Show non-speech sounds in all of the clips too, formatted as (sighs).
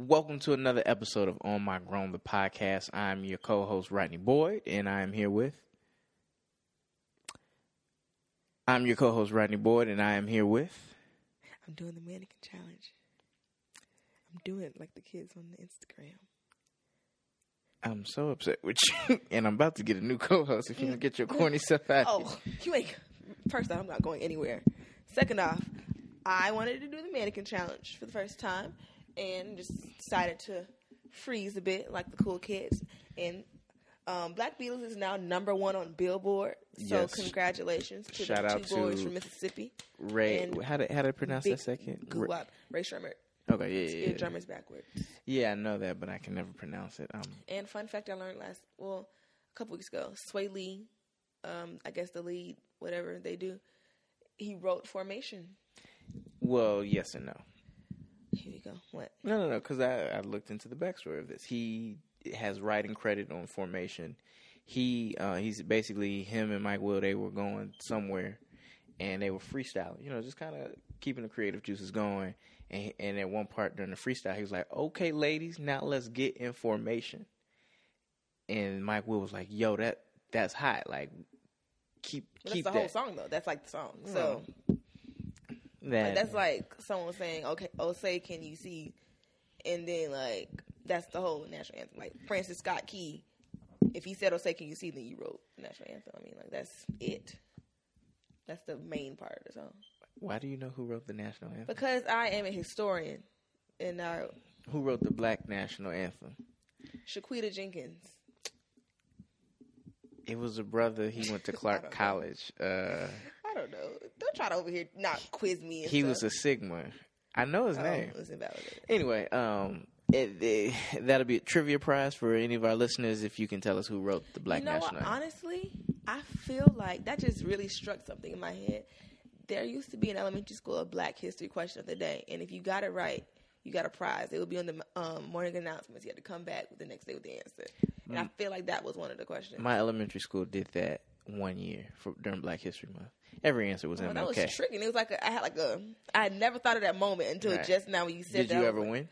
Welcome to another episode of On My Grown, the podcast. I'm your co-host Rodney Boyd, and I am here with. I'm your co-host Rodney Boyd, and I am here with. I'm doing the mannequin challenge. I'm doing it like the kids on the Instagram. I'm so upset with you, (laughs) and I'm about to get a new co-host if you don't get your corny stuff out. (laughs) Oh, you ain't. First off, I'm not going anywhere. Second off, I wanted to do the mannequin challenge for the first time, and just decided to freeze a bit like the cool kids. And um, Black Beatles is now number one on Billboard. So Yes. congratulations to Shout the out two boys from Mississippi. Rae, and how did how did pronounce that second? Goo Ray- Sherman. Okay, yeah, yeah, Yeah, backwards. Yeah, I know that, but I can never pronounce it. Um, And fun fact I learned last, well, a couple weeks ago, Swae Lee, um, I guess the lead, whatever they do, he wrote Formation. well, yes and no. Here we go. What? No, no, no. Because I, I looked into the backstory of this. He has writing credit on Formation. He uh, he's basically him and Mike Will. They were going somewhere, and they were freestyling. You know, just kind of keeping the creative juices going. And and at one part during the freestyle, he was like, "Okay, ladies, now let's get in formation." And Mike Will was like, "Yo, that that's hot. Like, keep Well, keep that's the that." whole song, though. That's like the song. So that like, that's like someone saying, okay, oh, say, can you see? And then, like, that's the whole national anthem. Like, Francis Scott Key, if he said, oh, say, can you see? Then you wrote the national anthem. I mean, like, that's it. That's the main part of the song. Why do you know who wrote the national anthem? Because I am a historian. And I. Who wrote the Black national anthem? Shaquita Jenkins. It was a brother. He went to (laughs) Clark. College. Uh, don't know. Don't try to over here not quiz me. He stuff. was a Sigma. I know his Oh, name. it's invalidated. Anyway, um, it, it, that'll be a trivia prize for any of our listeners if you can tell us who wrote the Black you know National what? Honestly, I feel like that just really struck something in my head. There used to be in elementary school a Black History question of the day, and if you got it right, you got a prize. It would be on the um, morning announcements. You had to come back the next day with the answer, and I feel like that was one of the questions. Mm. My elementary school did that one year for during Black History Month. Every answer was Oh, MLK. that was tricky. It was like a, I had like a I had never thought of that moment until Right. just now when you said did that. you ever like- win?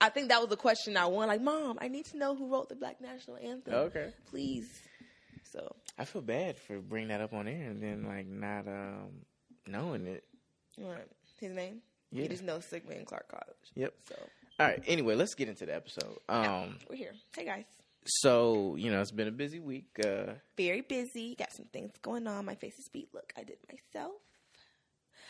I think that was the question I won. Like, Mom, I need to know who wrote the Black National Anthem. Okay. please. So I feel bad for bringing that up on air and then like not um, knowing it. What? His name? Yeah. You just know Sigma and Clark College. Yep. So All right. Anyway, let's get into the episode. Um, we're here. Hey guys. So you know it's been a busy week. Uh, Very busy. Got some things going on. My face is beat. Look, I did myself.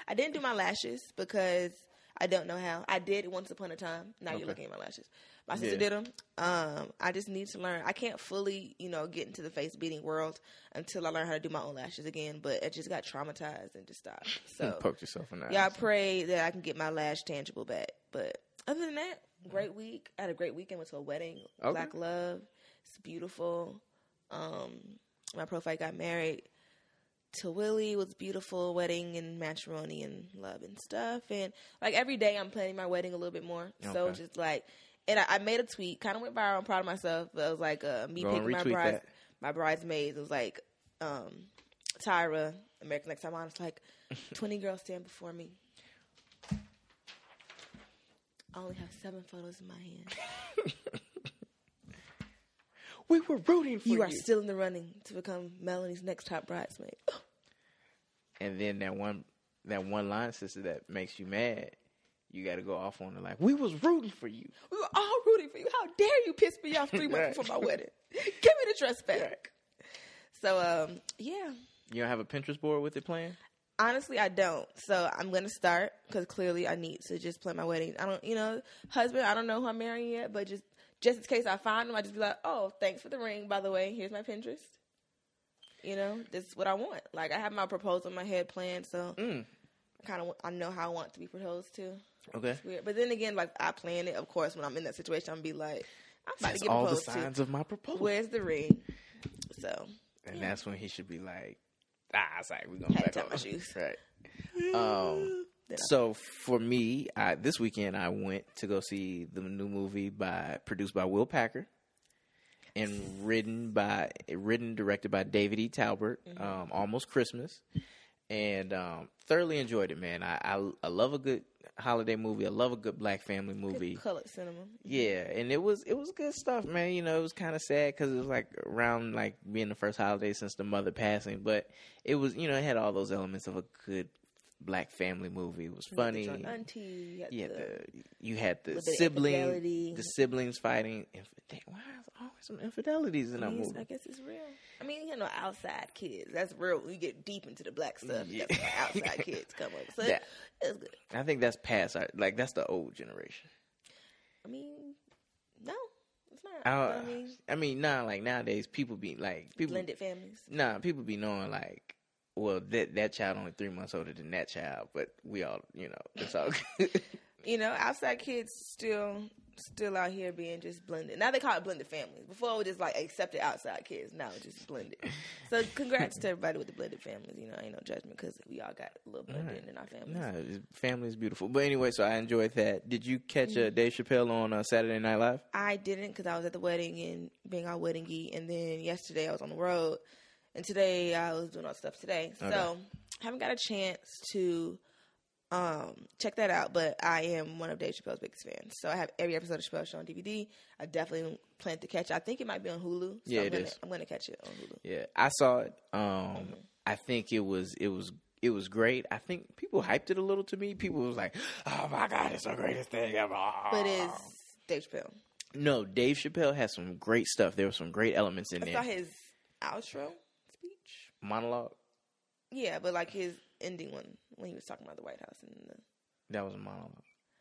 I didn't do my lashes because I don't know how. I did it once upon a time. Now Okay. you're looking at my lashes. My sister Yeah. did them. Um, I just need to learn. I can't fully, you know, get into the face beating world until I learn how to do my own lashes again. But I just got traumatized and just stopped. (laughs) So poked yourself in the Yeah, I pray that I can get my lash tangible back. But other than that, great week. I had a great weekend. Went to a wedding. Okay. Black love. It's beautiful. Um, my profile got married to Willie. It was beautiful wedding and matrimony and love and stuff. And like every day, I'm planning my wedding a little bit more. So just like, and I, I made a tweet. Kind of went viral. I'm proud of myself. But it was like uh, me Go picking my brides, my bridesmaids. It was like um, Tyra, American Next Time On. It's like (laughs) 20 girls stand before me. I only have seven photos in my hand. (laughs) We were rooting for You you. are still in the running to become Melanie's next top bridesmaid. (gasps) and then that one that one line sister that makes you mad, you got to go off on her like we was rooting for you. We were all rooting for you. How dare you piss me off three months Right. (laughs) before my wedding? (laughs) Give me the dress back. So, um, yeah. You don't have a Pinterest board with it playing? Honestly, I don't. So I'm gonna start because clearly I need to just plan my wedding. I don't, you know, husband. I don't know who I'm marrying yet, but just just in case I find him, I just be like, oh, thanks for the ring. By the way, here's my Pinterest. You know, this is what I want. Like I have my proposal in my head planned, so Mm. kind of I know how I want to be proposed to. Okay. But then again, like I plan it. Of course, when I'm in that situation, I'm be like, I'm about That's to get all the proposed to. signs of my proposal. Where's the ring? So and that's when he should be like, ah, it's like we're gonna Had to back off. my shoes. Right. Um. So for me, I, this weekend I went to go see the new movie by produced by Will Packer and written by written directed by David E. Talbert. Mm-hmm. Um, Almost Christmas. and um, thoroughly enjoyed it, man. I, I I love a good holiday movie. I love a good black family movie. Good colored cinema. Yeah, and it was it was good stuff, man. You know, it was kind of sad because it was like around like being the first holiday since the mother passing, but it was you know it had all those elements of a good black family movie. It was funny. You had the auntie. You had the, you had the little bit of sibling the siblings fighting. Infide- Why is always some infidelities in that movie? I guess it's real. I mean, you know, outside kids. That's real. You get deep into the black stuff. Yeah. Outside (laughs) kids come up. So That- it, it was good. I think that's past our like that's the old generation. I mean, no, it's not. I, I mean, I mean, nah, like nowadays people be like people. blended families. Nah, people be knowing like, well, that that child only three months older than that child, but we all, you know, it's all (laughs) good. You know, outside kids still still out here being just blended. Now they call it blended families. Before it was just like accepted outside kids. Now it's just blended. So (laughs) congrats to everybody with the blended families. You know, ain't no judgment because we all got a little blended in our families. nah, family is beautiful. But anyway, so I enjoyed that. Did you catch Mm-hmm. uh, Dave Chappelle on uh, Saturday Night Live? I didn't because I was at the wedding and being all weddingy, and then yesterday I was on the road, and today I was doing all stuff today. Okay. So haven't got a chance to um check that out. But I am one of Dave Chappelle's biggest fans, so I have every episode of Chappelle Show on DVD. I definitely plan to catch. it. I think it might be on Hulu. So Yeah, I'm it gonna, is. I'm gonna catch it on Hulu. Yeah, I saw it. Um, Mm-hmm. I think it was it was it was great. I think people hyped it a little to me. People was like, "Oh my god, it's the greatest thing ever!" But it's Dave Chappelle. no, Dave Chappelle has some great stuff. There were some great elements in I saw there. his outro. Monologue Yeah, but like his ending one when he was talking about the White House and the, that was a monologue.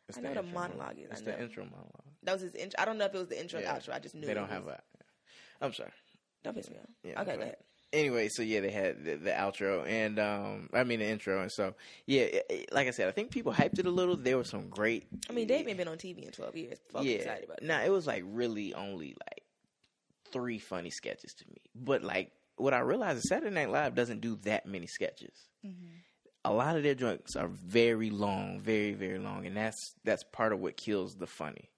It's I know what a intro monologue is. It's the intro monologue. that was his intro. I don't know if it was the intro Yeah. and outro. I just knew They don't was- have a. I'm sorry. Don't piss me off. Yeah, okay, go ahead. anyway, so yeah, they had the, the outro and um, I mean the intro, and so yeah, it- it- like I said, I think people hyped it a little. There were some great. I mean, ain't been on TV in 12 years. Fuck yeah, excited about it. now it was like really only like three funny sketches to me, but like what I realized is Saturday Night Live doesn't do that many sketches. A lot of their jokes are very long, very very long, and that's that's part of what kills the funny.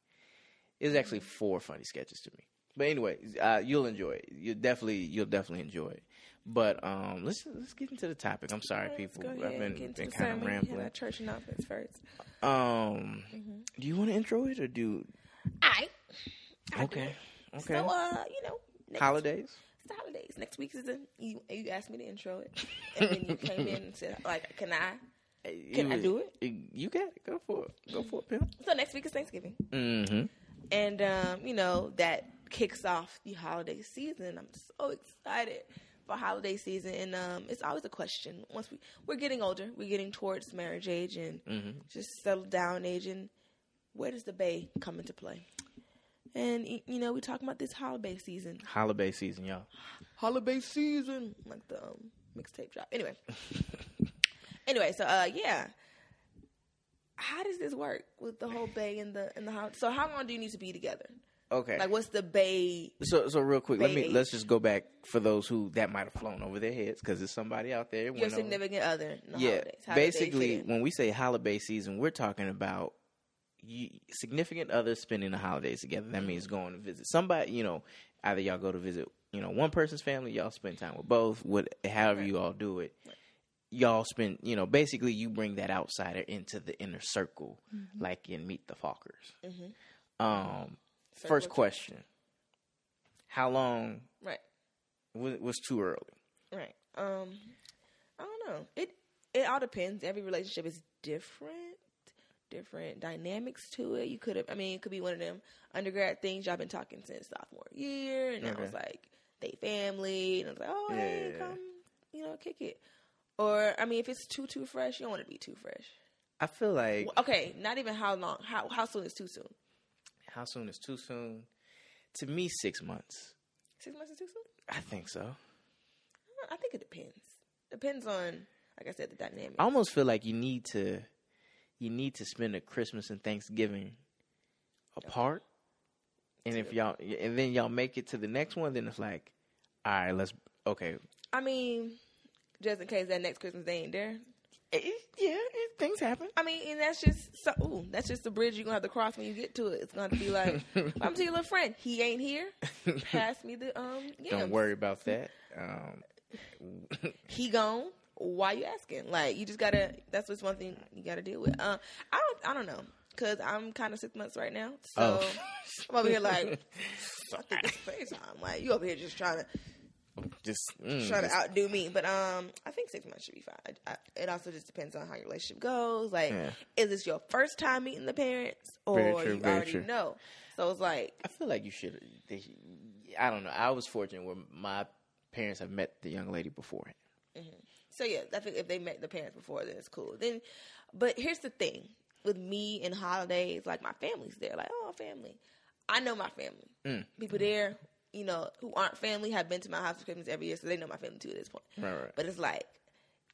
It was actually four funny sketches to me. But anyway, uh, you'll enjoy it. You definitely, you'll definitely enjoy it. But um, let's let's get into the topic. I'm sorry, Let's people. go I've ahead and been been kind of rambling. church announcements first. Um, do you want to intro it or do? I. Okay, okay. So, uh, you know, Holidays. It's the holidays. Next week is the you. You asked me to intro it, and then you came in and said, like, can I? Can I do it? You got it. Go for it. Go for it, pimp. So next week is Thanksgiving, Mm-hmm. and um, you know that kicks off the holiday season. I'm so excited for holiday season, and um, it's always a question. Once we we're getting older, we're getting towards marriage age and Mm-hmm. just settle down age, and where does the bay come into play? And you know, we talking about this holiday season. Holiday season, y'all. Holiday season, like the um, mixtape drop. Anyway, (laughs) anyway, so uh, yeah. How does this work with the whole bay and the and the house? So how long do you need to be together? Okay. Like, what's the bay? so so real quick, let me Baby. let's just go back for those who that might have flown over their heads because there's somebody out there. Your went over- significant other? In the yeah, holidays. How basically, when we say holiday season, we're talking about you, significant others spending the holidays together. That means going to visit somebody. You know, either y'all go to visit, you know, one person's family, y'all spend time with both. What, however you all do it, y'all spend. You know, basically, you bring that outsider into the inner circle, Mm-hmm. like in Meet the Fockers. Um, Circle first question: How long right, was, was too early? right. Um, I don't know. It it all depends. Every relationship is different. Different dynamics to it. You could have. I mean, it could be one of them undergrad things y'all been talking since sophomore year, and I was like, they family, and I was like, oh, hey, Yeah. come, you know, kick it. Or I mean, if it's too too fresh, you don't want to be too fresh. I feel like Okay, not even how long. How how soon is too soon? how soon is too soon? To me, six months. Six months is too soon. I think so. I think it depends. Depends on, like I said, the dynamic. I almost feel like you need to, you need to spend a Christmas and Thanksgiving apart, and if y'all, and then y'all make it to the next one, then it's like, all right, let's okay. I mean, just in case that next Christmas they ain't there. It- yeah, it, things happen. I mean, and that's just so. Ooh, that's just the bridge you're gonna have to cross when you get to it. It's gonna be like, (laughs) I'm to your little friend. He ain't here. (laughs) Pass me the um. Don't worry about that. Um, He gone. Why you asking? Like, you just gotta. That's what's one thing you gotta deal with. Uh, I don't. I don't know. Cause I'm kind of six months right now, so Oh. I'm over here like, I think it's FaceTime. Like you over here just trying to Just mm, trying to outdo me. But um, I think six months should be fine. I, I, it also just depends on how your relationship goes. Like, Yeah. is this your first time meeting the parents, or true, you already true. know? So it's like, I feel like you should. They, I don't know. I was fortunate where my parents have met the young lady before. So yeah. I think if they met the parents before, then it's cool. Then, but here's the thing with me and holidays, like my family's there. Like, oh, family. I know my family. Mm. People there, you know, who aren't family have been to my house for Christmas every year, so they know my family too at this point. Right, right. But it's like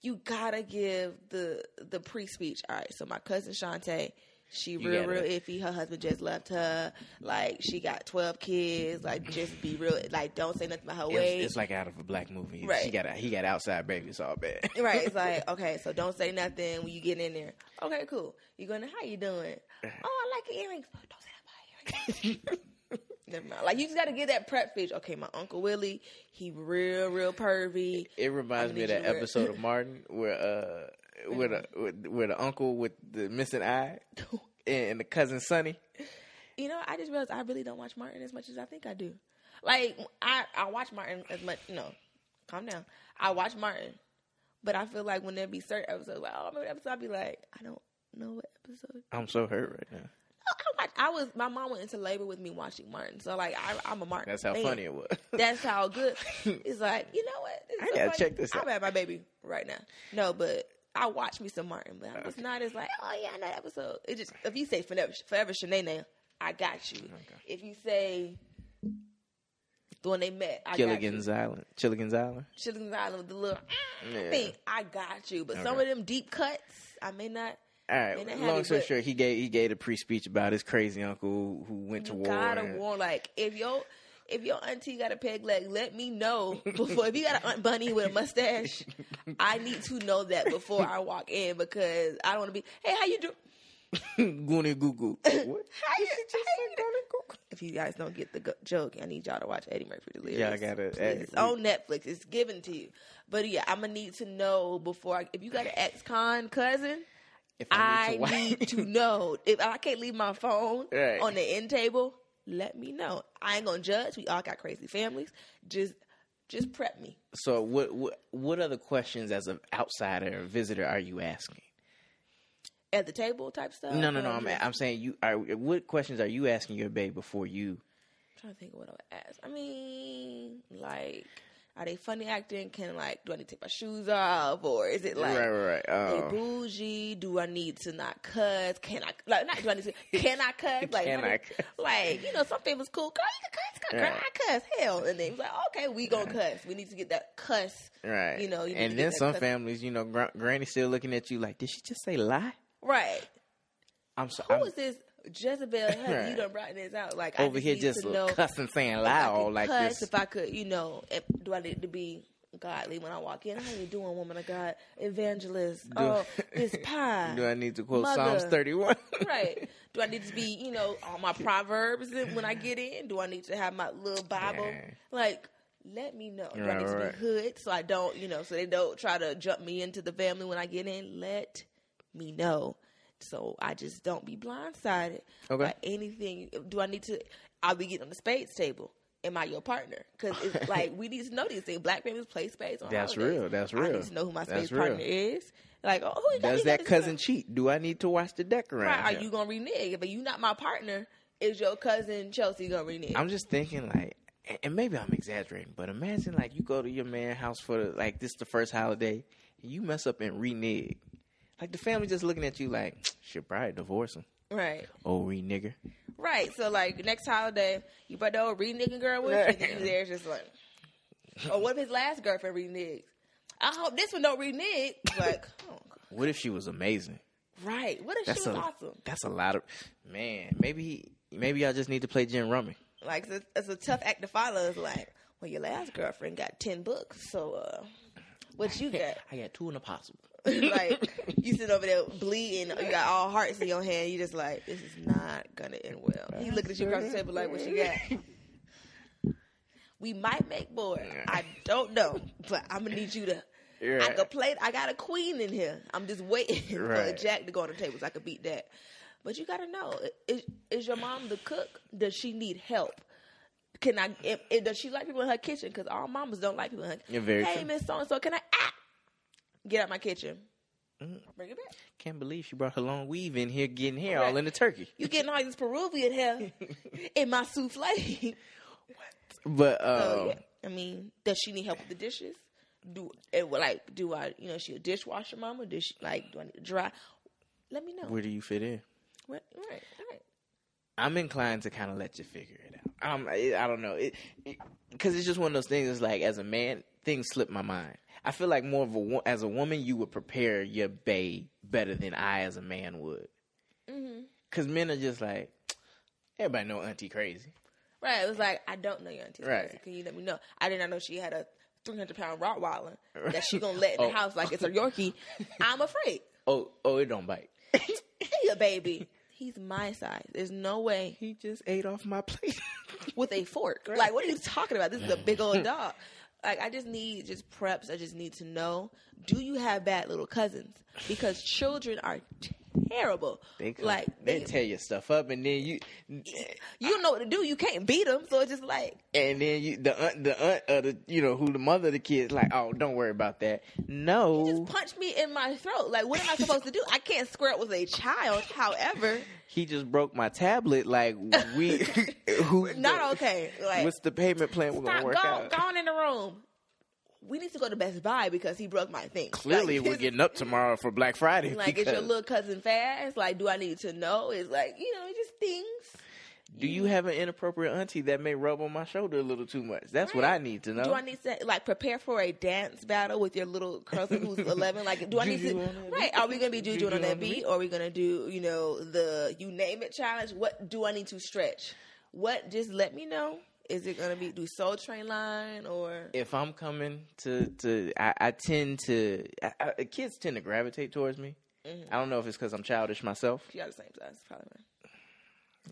you gotta give the the pre speech. All right, so my cousin Shantae, she You real real iffy. Her husband just left her. Like she got twelve kids. Like just be real. Like don't say nothing about her It's, weight. it's like out of a black movie. Right. She got a, he got outside baby. It's all bad. (laughs) right. It's like (laughs) okay, so don't say nothing when you get in there. Okay, cool. You gonna how you doing? (sighs) Oh, I like your earrings. Don't say that about earrings. (laughs) Never mind. Like you just gotta get that prep speech. Okay, my uncle Willie, he real real pervy. It reminds me of that to- episode of Martin where uh where the mm-hmm. where, where the uncle with the missing eye (laughs) and the cousin Sonny. You know, I just realized I really don't watch Martin as much as I think I do. Like I, I watch Martin as much. No, calm down. I watch Martin, but I feel like when there be certain episodes, like oh, remember episode, I'd be like, I don't know what episode. I'm so hurt right now. I, watch, I was my mom went into labor with me watching Martin, so like I, I'm a Martin. That's how fan. funny it was. (laughs) That's how good. It's like you know what? Is I so gotta funny. check this out. I'm at my baby right now. No, but I watch me some Martin, but I was not as like, oh yeah, I know that episode. It just if you say forever, forever Shanae, I got you. If you say the one they met, I Gilligan's Island. Gilligan's Island. Gilligan's Island with the little ah, Yeah. thing, I got you. But some of them deep cuts, I may not. All right. Long story short, he gave he gave a pre speech about his crazy uncle who, who went to war. gotta and- warn like if your if your auntie got a peg leg, let me know before. if you got an aunt bunny with a mustache, I need to know that before I walk in because I don't want to be. Hey, how you doing? (laughs) Goonie goo goo. (laughs) What? How you, how you? If you guys don't get the go- joke, I need y'all to watch Eddie Murphy Delirious. Yeah, I got it. It's on Netflix. It's given to you. But yeah, I'm gonna need to know before. I, if you got an ex-con cousin, If I to watch- need to know. If I can't leave my phone (laughs) Right. on the end table, let me know. I ain't gonna judge. We all got crazy families. Just just prep me. So what what what other questions as an outsider or visitor are you asking? At the table type stuff. No, no, no. I'm I'm saying you are. What questions are you asking your babe before you? I'm trying to think of what I would ask. I mean, like, are they funny acting? Can like, do I need to take my shoes off, or is it like right, right, right. they Oh. bougie? Do I need to not cuss? Can I like not? Do I need to? (laughs) Can I cuss? Like, Can I cuss? like you know, some families cool. Girl, you can cuss. Girl, Right. I cuss. Hell, and then he's like, okay, we gonna cuss. We need to get that cuss. Right. You know, you and then some cuss- families, you know, gr- granny still looking at you like, did she just say lie? Right. I'm so Who I'm is this Jezebel? Honey, Right. You done brought this out. Like I over just here just to know cussing, saying if I lie could all like cuss, this. If I could, you know, if, do I need to be godly when I walk in? How you doing, woman of God? Evangelist. oh, (laughs) this pie. Do I need to quote Mother. Psalms 31? (laughs) right. Do I need to be, you know, all my proverbs when I get in? Do I need to have my little Bible? Yeah. Like, let me know. Do I need to right. be hood so I don't, you know, so they don't try to jump me into the family when I get in? Let me know. So I just don't be blindsided Okay. by anything. Do I need to? I'll be getting on the spades table. Am I your partner? Because it's (laughs) like we need to know these things. Black families play spades. On That's holidays. real. That's real. I need to know who my spades partner is. Like, oh, who? Does that cousin girl? cheat? Do I need to watch the deck around? Right, are you gonna renege? But you not my partner. Is your cousin Chelsea gonna renege? I'm just thinking like, and- maybe I'm exaggerating, but imagine like you go to your man's house for the, like this the first holiday, and you mess up and renege. Like the family just looking at you like, (tsk) should probably divorce him. right, Old re nigger. right. So like next holiday, you brought the old reneging girl with you, and there's just like, or what if his last girlfriend reneges? I hope this one don't renege. Like, oh, What if she was amazing? right. What if That's she was a awesome? that's a lot of man. Maybe maybe I just need to play gin rummy. Like it's a, it's a tough act to follow. It's like, well, your last girlfriend got ten books, so uh, what you (laughs) got? I got two in a possible. (laughs) like you sit over there bleeding, you got all hearts in your hand. You just like this is not gonna end well. He looking at you across the table like, what you got? (laughs) We might make more. I don't know, but I'm gonna need you to I could play. I got a queen in here. I'm just waiting (laughs) for a jack to go on the table so I could beat that. But you gotta know: is, is your mom the cook? Does she need help? Can I? If, if- does she like people in her kitchen? Because all mamas don't like people in her. Yeah, very hey. Miss So and So, can I ah, get out my kitchen? Mm. Bring it back. Can't believe she brought her long weave in here, getting hair Right. all in the turkey. You getting all this Peruvian hair (laughs) in my souffle? What? But um, Oh, yeah. I mean, does she need help with the dishes? Do it like do I? You know, she a dishwasher mama? Does she like? Do I need to dry? Let me know. where do you fit in? What? Right, right. I'm inclined to kind of let you figure it out. Um, I, I don't know, it because it's just one of those things. It's like as a man, things slip my mind. I feel like more of a as a woman, you would prepare your bae better than I as a man would. hmm Because men are just like (tsk) everybody know auntie crazy. Right. It was like I don't know your auntie. Right. Right. Can you let me know? I did not know she had a 300 pound Rottweiler that she gonna let in (laughs) Oh. the house like it's a Yorkie. (laughs) I'm afraid. Oh, oh, it don't bite. (laughs) Hey, a baby. He's my size. There's no way he just ate off my plate. with a fork. Like, what are you talking about? This is a big old dog. Like, I just need just preps. I just need to know: Do you have bad little cousins? Because children are terrible. They come, like they they, tear your stuff up, and then you, you don't know what to do. You can't beat them. So it's just like and then you, the aunt, the aunt, uh, the you know who the mother of the kids, like, oh, don't worry about that. No, just punch me in my throat. Like, what am I supposed to do? I can't square up with a child. However, he just broke my tablet. Like we, (laughs) who not okay. Like, What's the payment plan we're gonna work go, out? go on in the room. We need to go to Best Buy because he broke my thing. Clearly, Like, (laughs) we're getting up tomorrow for Black Friday. Like, is your little cousin fast? Like, do I need to know? It's like, you know, just things. Do you have an inappropriate auntie that may rub on my shoulder a little too much? That's what I need to know. Do I need to like prepare for a dance battle with your little cousin who's (laughs) eleven? Like, do I need to? Right? Are we gonna be Juju on that beat, or are we gonna do you know the you name it challenge? What do I need to stretch? What? Just let me know. Is it gonna be do Soul Train line or? if I'm coming to to, I, I tend to I, I, kids tend to gravitate towards me. Mhm. I don't know if it's because I'm childish myself. She got the same size, probably.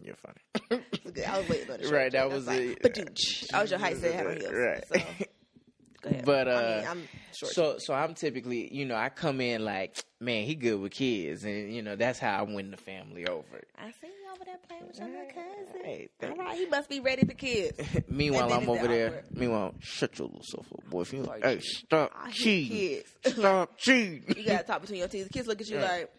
You're funny. I was waiting on the (laughs) Right, that I was like, a- "Ba-doonch." I was your height, heels. Right. So. But, I uh, mean, I'm short. So so I'm typically, you know, I come in like, man, he good with kids, and you know that's how I win the family over. I see you over there playing with your little cousin. Hey, All right, he must be ready for kids. (laughs) Meanwhile, I'm over there. awkward. Meanwhile, shut your little self up, boy. If you Sorry, hey, stop cheating, kids. stop (laughs) cheating. You gotta talk between your teeth. The kids look at you like,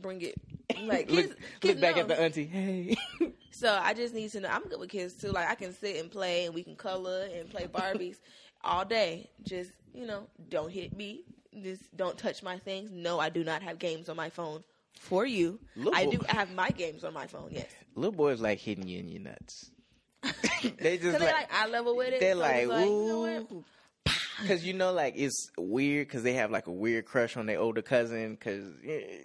bring it. (laughs) Like look, kids, kids look back at the auntie. Hey, (laughs) So I just need to know. I'm good with kids too. Like I can sit and play, and we can color and play Barbies (laughs) all day. Just you know, don't hit me. Just don't touch my things. No, I do not have games on my phone for you. Little I boy- do have my games on my phone. Yes, little boys like hitting you in your nuts. they just like, they like eye level with it. they're so like, like, you know what? ooh. Because you know, like it's weird because they have like a weird crush on their older cousin. Because eh,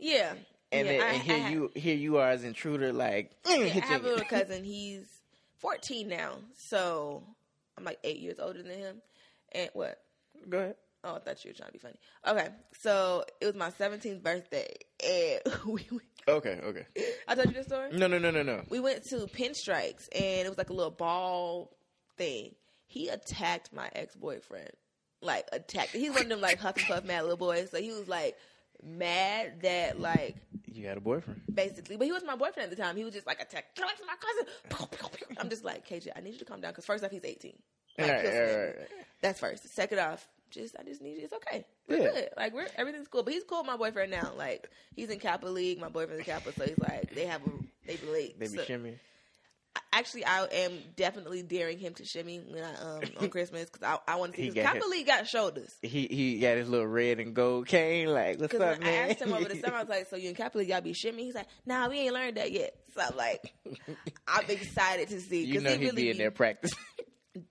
Yeah. and, yeah, then, I- and here I you here you are as intruder, like (clears throat) Yeah, I have a little (laughs) cousin. He's 14 now, so I'm like eight years older than him. And what? Go ahead. Oh, I thought you were trying to be funny. Okay, so it was my 17th birthday, and (laughs) we. went- Okay, okay. I told you this story. No, no, no, no, no. We went to Pinstripes, and it was like a little ball thing. He attacked my ex boyfriend, like attacked. He's one of them like huff and puff mad little boys. So he was like mad that like You had a boyfriend. basically. But he was my boyfriend at the time. He was just like attack. From my cousin. I'm just like KJ. I need you to calm down because first off, he's 18. Like, he'll right, me. right, right. That's first. Second off, just I just need you. It's okay. We're Yeah. good. Like we're everything's cool. But he's cool with my boyfriend now. Like he's in Kappa League. My boyfriend's in Kappa, so he's like they have a they relate. They be So- shimmying. Actually, I am definitely daring him to shimmy when I um on (laughs) Christmas because I, I want to see He because got Kappa his- got shoulders. He he got his little red and gold cane. Like, what's up, I man? asked him over the (laughs) summer, I was like, "So you in League, y'all be shimmy?" He's like, "Nah, we ain't learned that yet." So I'm like, (laughs) I'm excited to see you because know he he'd really be in there practicing.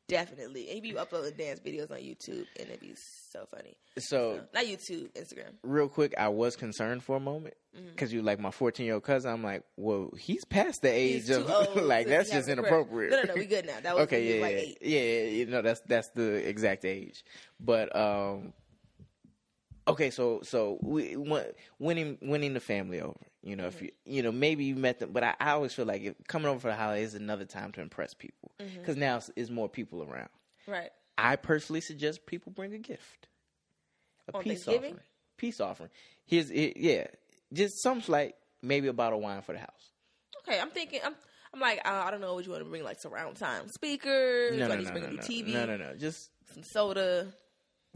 Definitely. And be uploading dance videos on YouTube, and it'd be so funny. so So, not YouTube, Instagram. real quick, I was concerned for a moment Mm-hmm. because you like my 14 year old cousin. I'm like, well, he's past the age of (laughs) like that's just inappropriate. No, no, no, we good now. That was okay, yeah, was yeah, eight. yeah, you know that's that's the exact age. But um, okay, so so we win- winning winning the family over. You know, Mm-hmm. if you you know maybe you met them, but I, I always feel like if coming over for the holidays is another time to impress people Mm-hmm. because now it's, it's more people around. Right. I personally suggest people bring a gift. a On peace offering. Peace offering. Here's it, yeah, just something like maybe a bottle of wine for the house. Okay, I'm thinking. I'm. I'm like, uh, I don't know what you want to bring, like surround sound speakers. No, no, no, bring no, no, TV, no, no, no. Just some soda. (laughs)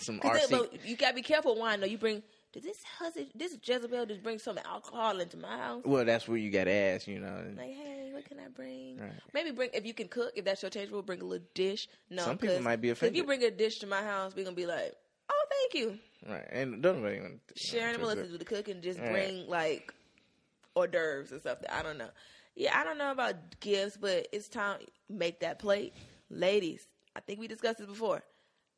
some RC. then, you gotta be careful. Wine, though. You bring. Did this husband, this Jezebel, just bring some alcohol into my house? well, that's where you got to ask, you know. Like, hey, what can I bring? Right. Maybe bring if you can cook. If that's your taste, we'll bring a little dish. No, Some people might be offended. If you bring a dish to my house, we're gonna be like, oh, thank you. Right, and don't really want to Sharon and Melissa do the cooking. Just Right. bring like hors d'oeuvres or something. I don't know. Yeah, I don't know about gifts, but it's time make that plate, ladies. I think we discussed this before.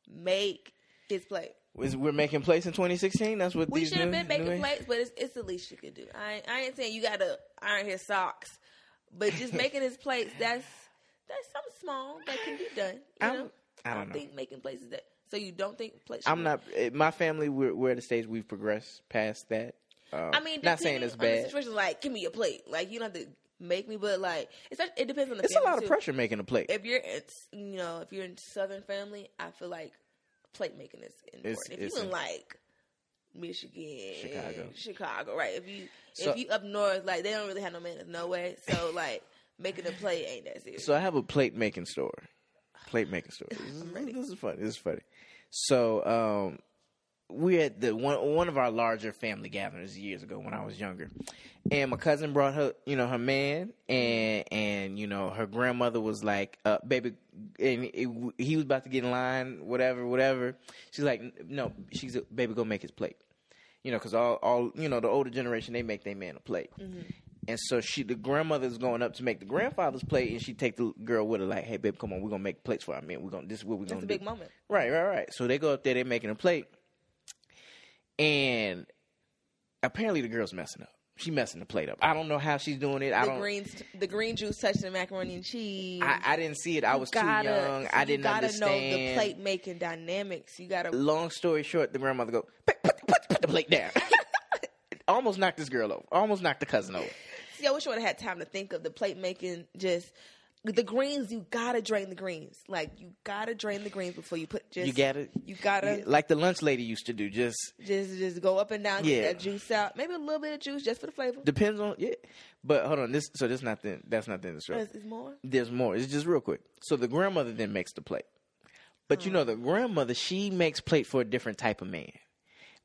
Make his plate. Was we're making plates in 2016? That's what We should have been making plates, but it's, it's the least you could do. I ain't, I ain't saying you got to iron his socks, but just (laughs) making his plates that's that's something small that can be done. You I'm- know, I don't know. think making plates is that. So you don't think plates? should I'm not. eh, My family, we're, we're at a stage we've progressed past that. Um, I mean, not saying it's bad. situation, like give me a plate. Like you don't have to make me, but like it's it depends on the. It's a lot of too. pressure making a plate. If you're, it's you know, if you're in Southern family, I feel like plate making is important. if it's you in like Michigan, Chicago. Chicago, right? If you So- if you up north, like they don't really have no manners, no way. So (laughs) like making a plate ain't that serious. So I have a plate making store. Plate making store. (laughs) This is, this is funny. This is funny. So um, we had the one one of our larger family gatherings years ago when I was younger, and my cousin brought her, you know, her man, and and you know her grandmother was like, uh, "Baby," and it, he was about to get in line, whatever, whatever. She's like, "No," she's, a "Baby, go make his plate." You know, because all all you know the older generation they make their man a plate. And so she, the grandmother's going up to make the grandfather's plate, and she take the girl with her, like, "Hey, babe, come on, we're gonna make plates for our man. We're gonna this is what we're That's gonna a big moment. Right, right, right. So they go up there, they're making a plate, and apparently the girl's messing up. She messing the plate up. I don't know how she's doing it. I The don't. greens, the green juice touched the macaroni and cheese. I, I didn't see it. I was gotta, too young. I didn't gotta understand. know the plate making dynamics. You gotta Long story short, the grandmother go put, put, put, put the plate down. (laughs) Almost knocked this girl over. Almost knocked the cousin over. See, I wish I would have had time to think of the plate making. Just the greens, you gotta drain the greens. Like you gotta drain the greens before you put. Just You gotta, You gotta like the lunch lady used to do. Just just just go up and down, Yeah. get that juice out. Maybe a little bit of juice just for the flavor. depends on yeah. But hold on, this so this not the that's not the end of the story. Is more? There's more. It's just real quick. So the grandmother then makes the plate. But you uh-huh. know the grandmother, she makes plate for a different type of man.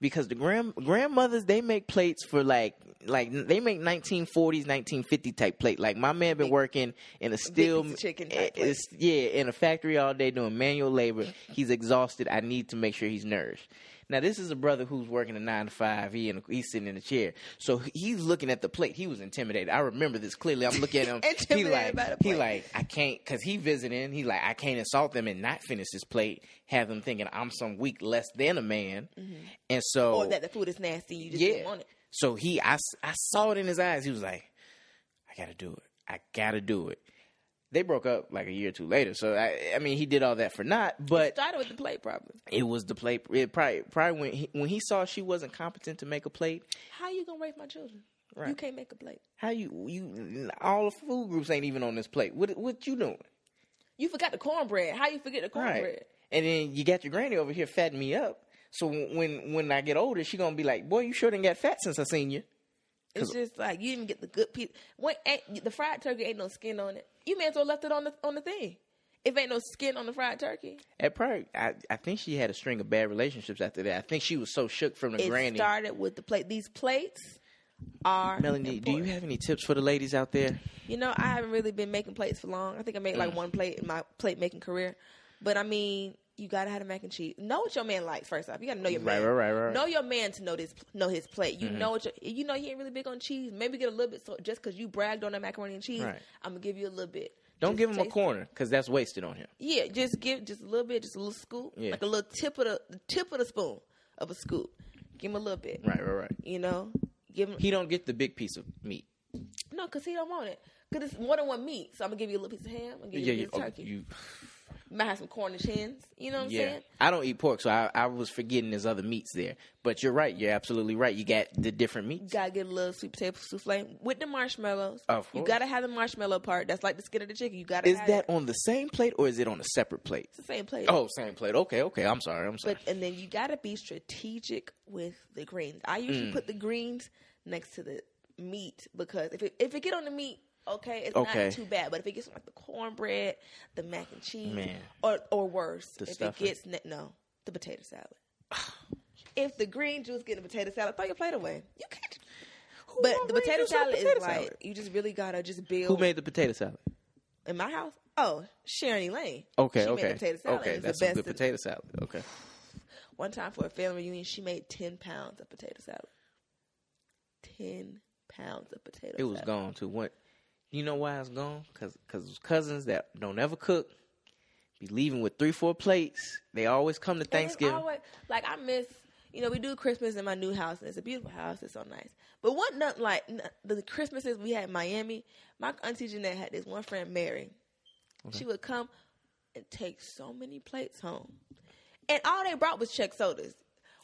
Because the grand grandmothers, they make plates for like like they make 1940s, 1950 type plate. Like my man been working in a steel chicken yeah, in a factory all day doing manual labor. He's exhausted. I need to make sure he's nourished. Now this is a brother who's working a nine to five. He in, he's sitting in a chair, so he's looking at the plate. He was intimidated. I remember this clearly. I'm looking at him. (laughs) he like by the he like I can't because he visiting. He like I can't insult them and not finish this plate. Have them thinking I'm some weak less than a man, mm-hmm. and so Or that the food is nasty. You just yeah. didn't want it. So he, I I saw it in his eyes. He was like, I gotta do it. I gotta do it. They broke up like a year or two later. So I, I mean, he did all that for not. But Started with the plate, probably. it was the plate. It probably, probably when he, when he saw she wasn't competent to make a plate. How you gonna raise my children? You can't make a plate. How you, you, all the food groups ain't even on this plate. What, what you doing? You forgot the cornbread. How you forget the cornbread? Right. And then you got your granny over here fatting me up. So when when I get older, she gonna be like, "Boy, you sure didn't get fat since I seen you." It's just like you didn't get the good piece. What ain't the fried turkey ain't no skin on it. You may as well left it on the on the thing. If ain't no skin on the fried turkey, At probably, I, I think she had a string of bad relationships after that. I think she was so shook from the it granny. started with the plate. These plates are Melanie, do you have any tips for the ladies out there? You know, I haven't really been making plates for long. I think I made Mm. like one plate in my plate making career. But I mean, you gotta have the mac and cheese. Know what your man likes first off. You gotta know your Right, man. right, right, right. Know your man to know this, know his plate. Mm-hmm. You know what your, you know he ain't really big on cheese. Maybe get a little bit. So just because you bragged on that macaroni and cheese, Right. I'm gonna give you a little bit. Don't Just give him a corner because that's wasted on him. Yeah, just give just a little bit, just a little scoop, Yeah. like a little tip of the, the tip of the spoon of a scoop. Give him a little bit. Right, right, right. You know, give him He don't get the big piece of meat. no, cause he don't want it. Cause it's more than one meat. So I'm gonna give you a little piece of ham. I'm gonna give you a you, piece of oh, turkey. you- You might have some Cornish hens. You know what I'm Yeah, saying? I don't eat pork, so I, I was forgetting there's other meats there. But you're right. You're absolutely right. You got the different You meats. gotta get a little sweet potato souffle with the marshmallows. Of course. You gotta have the marshmallow part. That's like the skin of the chicken. You gotta. Is that it. on the same plate or is it on a separate plate? It's the same plate? Oh, same plate. Okay, okay. I'm sorry. I'm sorry. But and then you gotta be strategic with the greens. I usually Mm. put the greens next to the meat because if it if it get on the meat, okay, it's Okay. not too bad. But if it gets like the cornbread, the mac and cheese, Man. or or worse, The if stuffing. it gets ne- no the potato salad. (sighs) if the green juice get in the potato salad, throw your plate away. You can't. Who But the potato salad potato is like you just really gotta just build. Who made the potato salad? in my house? Oh, Sharon Elaine. Okay, she okay. Made the potato salad. Okay, that's the a best good in- potato salad. Okay. One time for a family reunion, she made ten pounds of potato salad. Ten pounds of potato. It was salad. gone too. What? You know why it's gone? Cause, cause cousins that don't ever cook be leaving with three, four plates. They always come to Thanksgiving. always- like I miss, you know, we do Christmas in my new house, and it's a beautiful house. It's so nice. But what nothing like the Christmases we had in Miami. My auntie Jeanette had this one friend, Mary. She would come and take so many plates home, and all they brought was Chek sodas.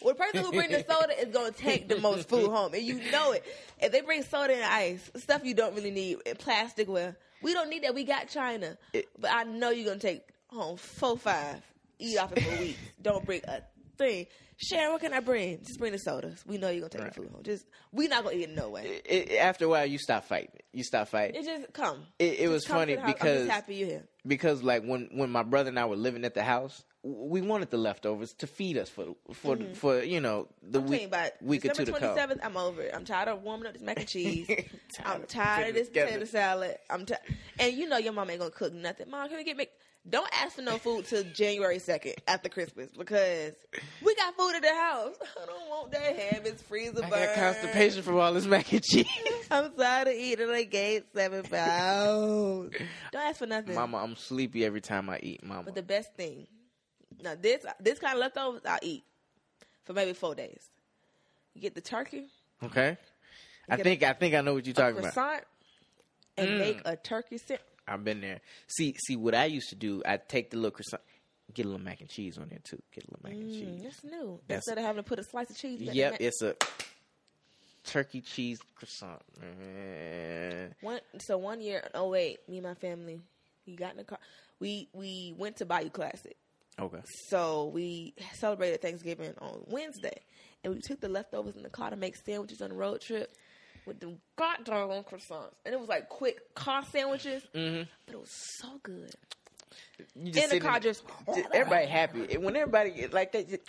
Well, the person who brings the soda is gonna take the most food (laughs) home, and you know it. If they bring soda and ice, stuff you don't really need, eh, and plasticware, we don't need that. We got China, but I know you're gonna take home four, five, eat off it for weeks. Don't bring a thing. Sharon, what can I bring? Just bring the sodas. We know you're gonna take Right. the food home. Just we not gonna eat it no way. It- it- after a while, you stop fighting. You stop fighting It just come. It- it Just was come funny the house. I'm because- happy you're here. because, like, when when my brother and I were living at the house, we wanted the leftovers to feed us for for for you know the Mm-hmm. I'm week you week or two to come. 27th, I'm over it. I'm tired of warming up this mac and cheese. (laughs) I'm tired of this together. potato salad. I'm tired. And you know your mom ain't gonna cook nothing. Mom, can we get make? Don't ask for no food till January 2nd after Christmas because we got food at the house. (laughs) I don't want that ham. It's freezer I burn. got constipation from all this mac and cheese. (laughs) I'm tired of eating. I gained seven pounds. Don't ask for nothing. Mama, I'm sleepy every time I eat. Mama, But the best thing, now this this kind of leftovers I'll eat for maybe four days. You get the turkey, okay. I think I think I know what you're talking about. croissant, and Mm. make a turkey sandwich. I've been there. See, see what I used to do. I take the little croissant, get a little mac and cheese on there too. Get a little mac and Mm, cheese. that's new. That's- Instead of having to put a slice of cheese. Yep, mac- it's a turkey cheese croissant. Man. one. So one year, oh wait, me and my family, we got in the car. We we went to Bayou Classic. Okay. So we celebrated Thanksgiving on Wednesday, and we took the leftovers in the car to make sandwiches on the road trip with the goddamn croissants, and it was like quick car sandwiches, Mm-hmm. but it was so good. You In the car, just just- everybody happy. And When everybody like that, just,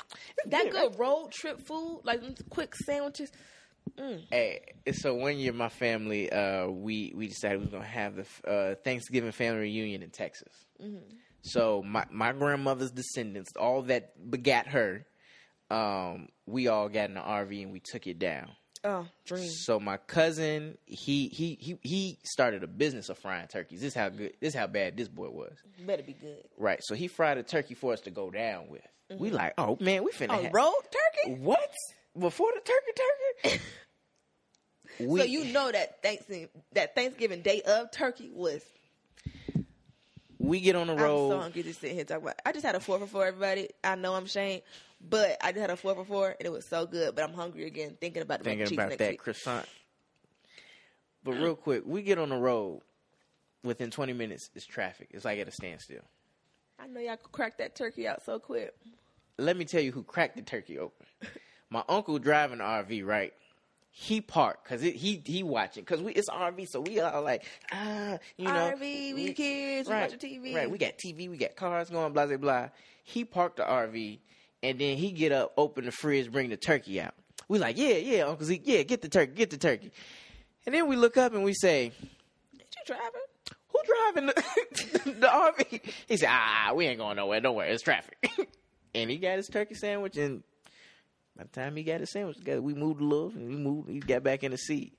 that good road trip food, like quick sandwiches. Hey, so one year my family, uh, we we decided we was gonna have the uh, Thanksgiving family reunion in Texas. So my my grandmother's descendants, all that begat her, um, we all got in the RV and we took it down. Oh, dream. So my cousin, he he he he started a business of frying turkeys. This how good, this how bad this boy was. Better be good. Right. So he fried a turkey for us to go down with. We mm-hmm. like, oh man, we finna Oh, have- road turkey. What? Before the turkey turkey? (coughs) we, so you know that Thanksgiving, that Thanksgiving day of turkey was. We get on the road. I'm so hungry just sitting here talking about. I just had a four for four, everybody. I know I'm ashamed, but I just had a four for four, and it was so good. But I'm hungry again, thinking about the thinking about that week. croissant. But real mm. quick, we get on the road. Within 20 minutes, it's traffic. It's like at a standstill. I know y'all could crack that turkey out so quick. Let me tell you who cracked the turkey open. (laughs) My uncle driving the RV, right? He parked because he he watching because we it's RV, so we all like ah, you know, RV, we kids, we right, watching TV. right? We got TV, we got cars going, blah blah blah. He parked the RV, and then he get up, open the fridge, bring the turkey out. We like, yeah, yeah, Uncle Zeke, yeah, get the turkey, get the turkey. And then we look up and we say, Did you driving? who driving the, (laughs) the RV? He said, ah, we ain't going nowhere. Don't worry, it's traffic. (laughs) and he got his turkey sandwich, and by the time he got his sandwich, together, we moved a little, and we moved. He got back in the seat.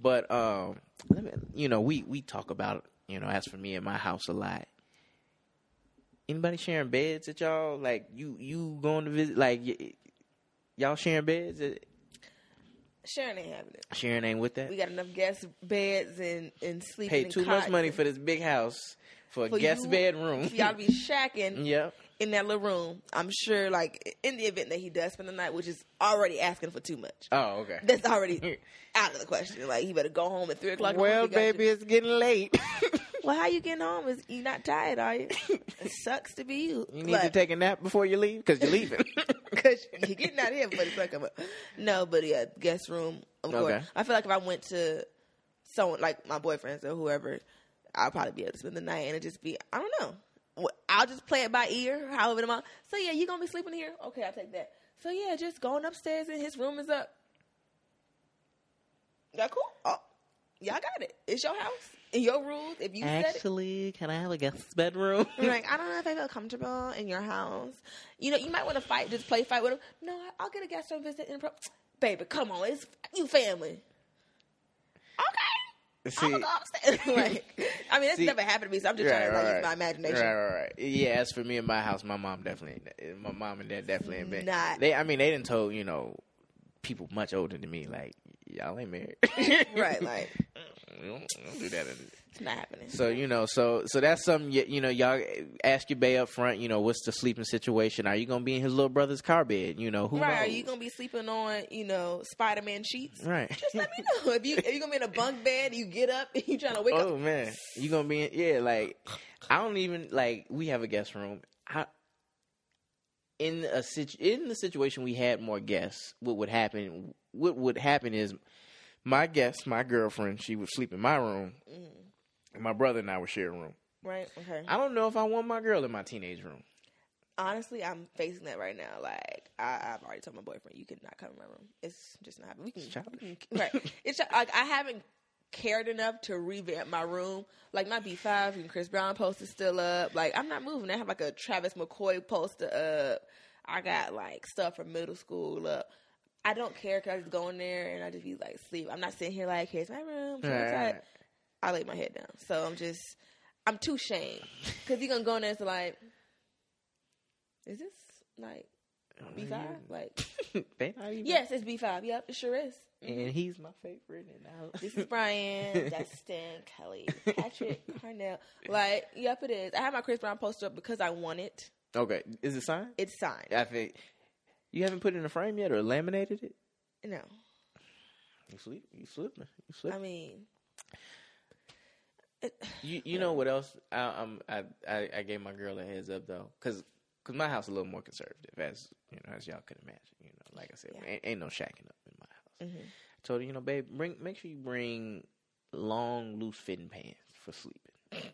But um, let me, you know, we we talk about, you know, as for me in my house a lot. Anybody sharing beds at y'all? Like you you going to visit? Like y- y'all sharing beds? Sharon ain't having it. Sharon ain't with that. We got enough guest beds and and sleeping. Pay too much money for this big house for a guest bedroom. for y'all be (laughs) shacking yep. In that little room. I'm sure, like in the event that he does spend the night, which is already asking for too much. Oh, okay. (laughs) That's already (laughs) out of the question. Like he better go home at three o'clock. well, morning. He got baby, it's getting late. (laughs) well, how you getting home? Is you not tired? Are you? it sucks to be you. you need to take a nap before you leave because you're leaving. because you're getting out of here before the sun come up. No, but yeah, guest room. Of course, Okay. I feel like if I went to someone like my boyfriends or whoever, I'll probably be able to spend the night and it just be I don't know. I'll just play it by ear, however it amount. So yeah, you gonna be sleeping here? Okay, I'll take that. So yeah, just going upstairs and his room is up. Y'all cool? Oh, y'all got it. It's your house and your rules. If you. Actually, can I have a guest bedroom? (laughs) Like, (laughs) I don't know if I feel comfortable in your house. You know, you might want to fight, just play fight with him. No, I'll get a guest room visit in pro. Baby, come on, it's you family. Okay, See, go upstairs. (laughs) like, I mean, that's See- never happened to me, so I'm just trying to like, use my imagination. Right, right, right. Yeah, as for me and my house, my mom definitely, my mom and dad definitely ain't been. Not- They, I mean, they didn't told you know people much older than me like y'all ain't married. (laughs) Right, like we don't, we don't do that. in- it's not happening. So you know, so so that's something you, you know. Y'all ask your bay up front. You know, what's the sleeping situation? Are you gonna be in his little brother's car bed? You know, who right? Are you gonna be sleeping on, you know, Spider Man sheets? right? Just let me (laughs) know if you if you gonna be in a bunk bed. You get up and (laughs) you trying to wake Oh up. Oh man, you gonna be in? Yeah, like I don't even like. We have a guest room. I, in a situ, in the situation we had more guests. What would happen? What would happen is my guest, my girlfriend, she would sleep in my room. And my brother and I would share a room. Right? Okay. I don't know if I want my girl in my teenage room. honestly, I'm facing that right now. Like I, I've already told my boyfriend, you cannot come in my room. It's just not happening. We can, It's childish. (laughs) right. It's like I haven't cared enough to revamp my room. Like my B5 and Chris Brown poster still up. Like I'm not moving. I have like a Travis McCoy poster up. I got like stuff from middle school up. I don't care because I just go in there and I just be like sleep. I'm not sitting here like here's my room. Right. I lay my head down. So I'm just I'm too shamed because you're gonna go in there and it's like, is this like oh, B five? Like, (laughs) yes, it's B five. Yep, it sure is. Mm-hmm. and he's my favorite. And I, This is Brian, (laughs) Dustin, Kelly, Patrick, (laughs) Carnell. Like, yep, it is. I have my Chris Brown poster up because I want it. okay. Is it signed? It's signed. I think you haven't put it in a frame yet or laminated it. No, You sleep. You slipping. You slipping. I mean, You you know what else? I, I'm I, I I gave my girl a heads up though, cause cause my house is a little more conservative, as you know, as y'all could imagine. You know, like I said, Yeah. ain't, ain't no shacking up in my house. Mhm. I told her, you know, babe, bring make sure you bring long, loose fitting pants for sleeping.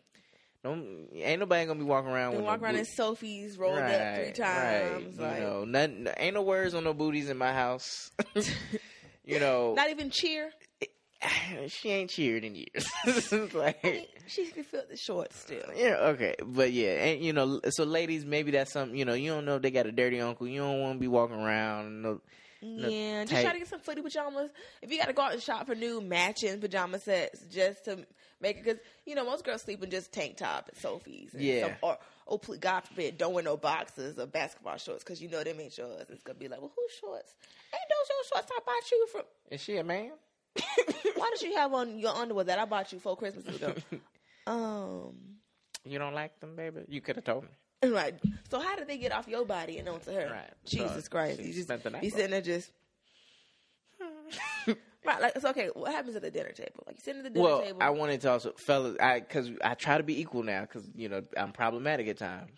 Don't ain't nobody gonna be walking around with walk no around in Soffe's rolled up three Right, times. Right. Like, you know, nothing, ain't no words on no booties in my house. (laughs) (laughs) you know, not even cheer. (sighs) she ain't cheered in years. (laughs) Like, I mean, she can feel the shorts still. Yeah, okay, but yeah, and you know, so ladies, maybe that's something you know. You don't know if they got a dirty uncle. You don't want to be walking around. No, no Yeah, just try to get some footy pajamas. If you got to go out and shop for new matching pajama sets, just to make it, because you know most girls sleep in just tank top at Soffe's. and Yeah. some- or oh, please, God forbid, don't wear no boxes or basketball shorts because you know them ain't yours. It's gonna be like, well, whose shorts? Ain't those your shorts I bought you from? Is she a man? Why did you have on your underwear that I bought you for Christmas ago? (laughs) um, You don't like them, baby? You could have told me. right. So how did they get off your body and onto her? Right. Jesus So, Christ! You just spent the night be sitting there just. (laughs) (laughs) Right, like it's okay. What happens at the dinner table? Like you sitting at the dinner Well, table. I wanted to also, fellas, I because I try to be equal now because you know I'm problematic at times.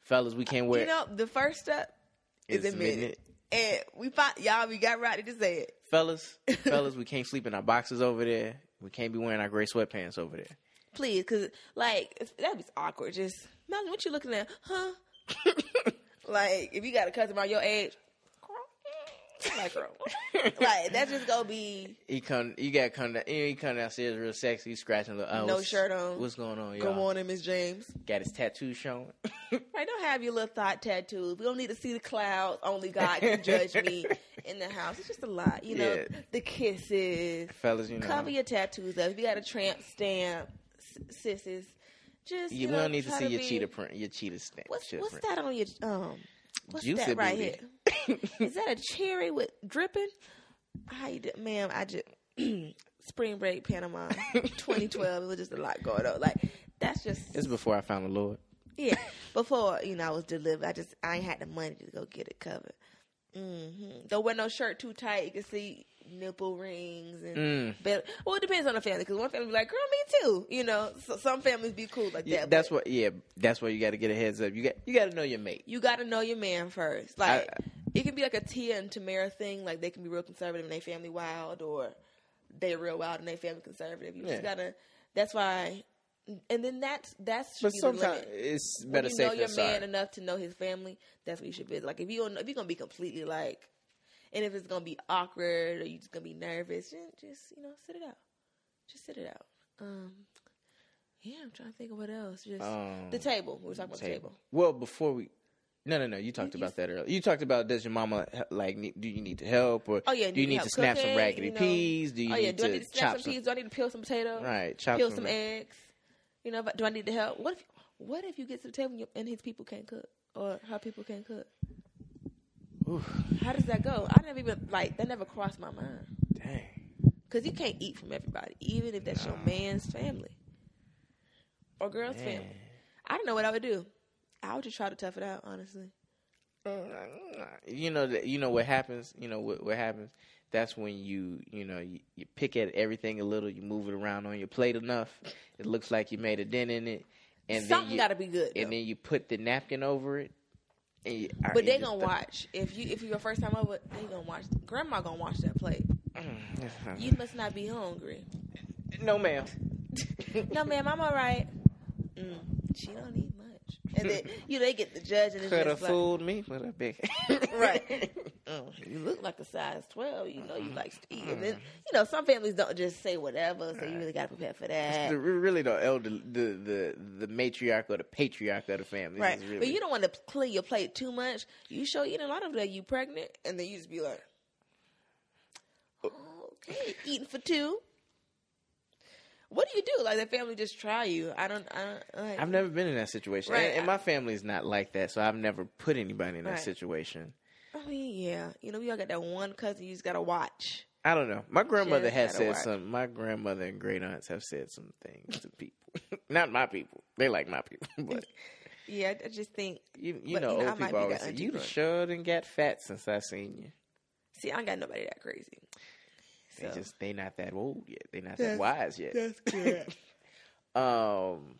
Fellas, we can't wear. you know, the first step is admitting it. And we find y'all. We got Rodney to say it. fellas, (laughs) fellas, we can't sleep in our boxes over there. We can't be wearing our gray sweatpants over there. Please, because like that'd be awkward. Just Melanie, what you looking at, huh? (laughs) like if you got a cousin around your age, like, girl, (laughs) like that's just gonna be He come, you got come down. He come downstairs real sexy, scratching. little, Oh, No shirt on. What's going on, y'all? go morning, Miss James. Got his tattoo showing. (laughs) Right, don't have your little thought tattoos. We don't need to see the clouds. Only God can judge me (laughs) in the house. It's just a lot, you know. Yeah. The kisses, Fellas, you know. cover your tattoos up. If you got a tramp stamp, s- sisses, just you we don't need to see your be- cheetah print, your cheetah stamp. What's what's print. that on your um? What's Juicy that right booty. here? Is that a cherry with dripping? How you do, ma'am? I just (clears throat) spring break Panama 2012. It was just a lot going on. Like that's just It's before I found the Lord. Yeah, before you know I was delivered, I just I ain't had the money to go get it covered. Mm-hmm. Don't wear no shirt too tight. You can see nipple rings and Mm. belly. Well, it depends on the family because one family be like, "Girl, me too." You know, so some families be cool like Yeah, that. that's what. Yeah, that's why you got to get a heads up. You got you got to know your mate. you got to know your man first. Like I- it can be like a Tia and Tamera thing. Like they can be real conservative and they family wild, or they real wild and they family conservative. You Yeah. just gotta. That's why. And then that's that's But should be the sometimes it's when better you safe know your man sorry. enough to know his family, that's what you should be. Like if you don't, if you're gonna be completely like, and if it's gonna be awkward or you're just gonna be nervous, just, you know, sit it out. Just sit it out. Um, yeah, I'm trying to think of what else. Just Um, the table. We were talking about the table. Well, before we. No, no, no. You talked You- about that earlier. You talked about does your mama like? need- Do you need to help or Oh yeah, do you need to snap some raggedy you know. peas? Do you oh yeah, need do I to need to snap chop some peas? Do I need to peel some potatoes? Right, chop peel some, some eggs. You know, but do I need to help? What if what if you get to the table and, and his people can't cook or her people can't cook? Oof, How does that go? I never even like that never crossed my mind dang. because you can't eat from everybody, even if that's your man's family or girl's Man. family. I don't know what I would do. I would just try to tough it out, honestly. Mm, you know you know what happens. You know what what happens. That's when you you know you, you pick at everything a little. You move it around on your plate enough. It looks like you made a dent in it, and Something got to be good. and though. then you put the napkin over it. But they gonna th- watch if you if you your first time over. They gonna watch. Grandma gonna watch that plate. Mm. You must not be hungry. no, ma'am. (laughs) no, ma'am, I'm all right. Mm, she don't eat much. And then (laughs) you know they get the judge and it's Could have just like, fooled me with a big right. (laughs) Oh, you look like a size twelve. You know you mm-hmm. like to eat. And then mm-hmm. you know some families don't just say whatever, so you really got to prepare for that. the, really the elder, the the the matriarch or the patriarch of the family. Right, really, but you don't want to clean your plate too much. You show eating a lot of that. You pregnant, and then you just be like, okay, eating for two. What do you do? Like the family just try you? I don't. I don't. Like, I've never been in that situation, Right. and, and my family's not like that, so I've never put anybody in that Right. situation. I mean, yeah, you know, we all got that one cousin you just gotta watch. I don't know. My grandmother Just has said watch. some. My grandmother and great aunts have said some things to people. (laughs) not my people. They like my people, (laughs) but (laughs) Yeah, I- I just think. you you But, know, you know, old might people always say you growing- sure done got fat since I seen you. See, I ain't got nobody that crazy. They So just they not that old yet. They not That's- that wise yet. that's correct. Um.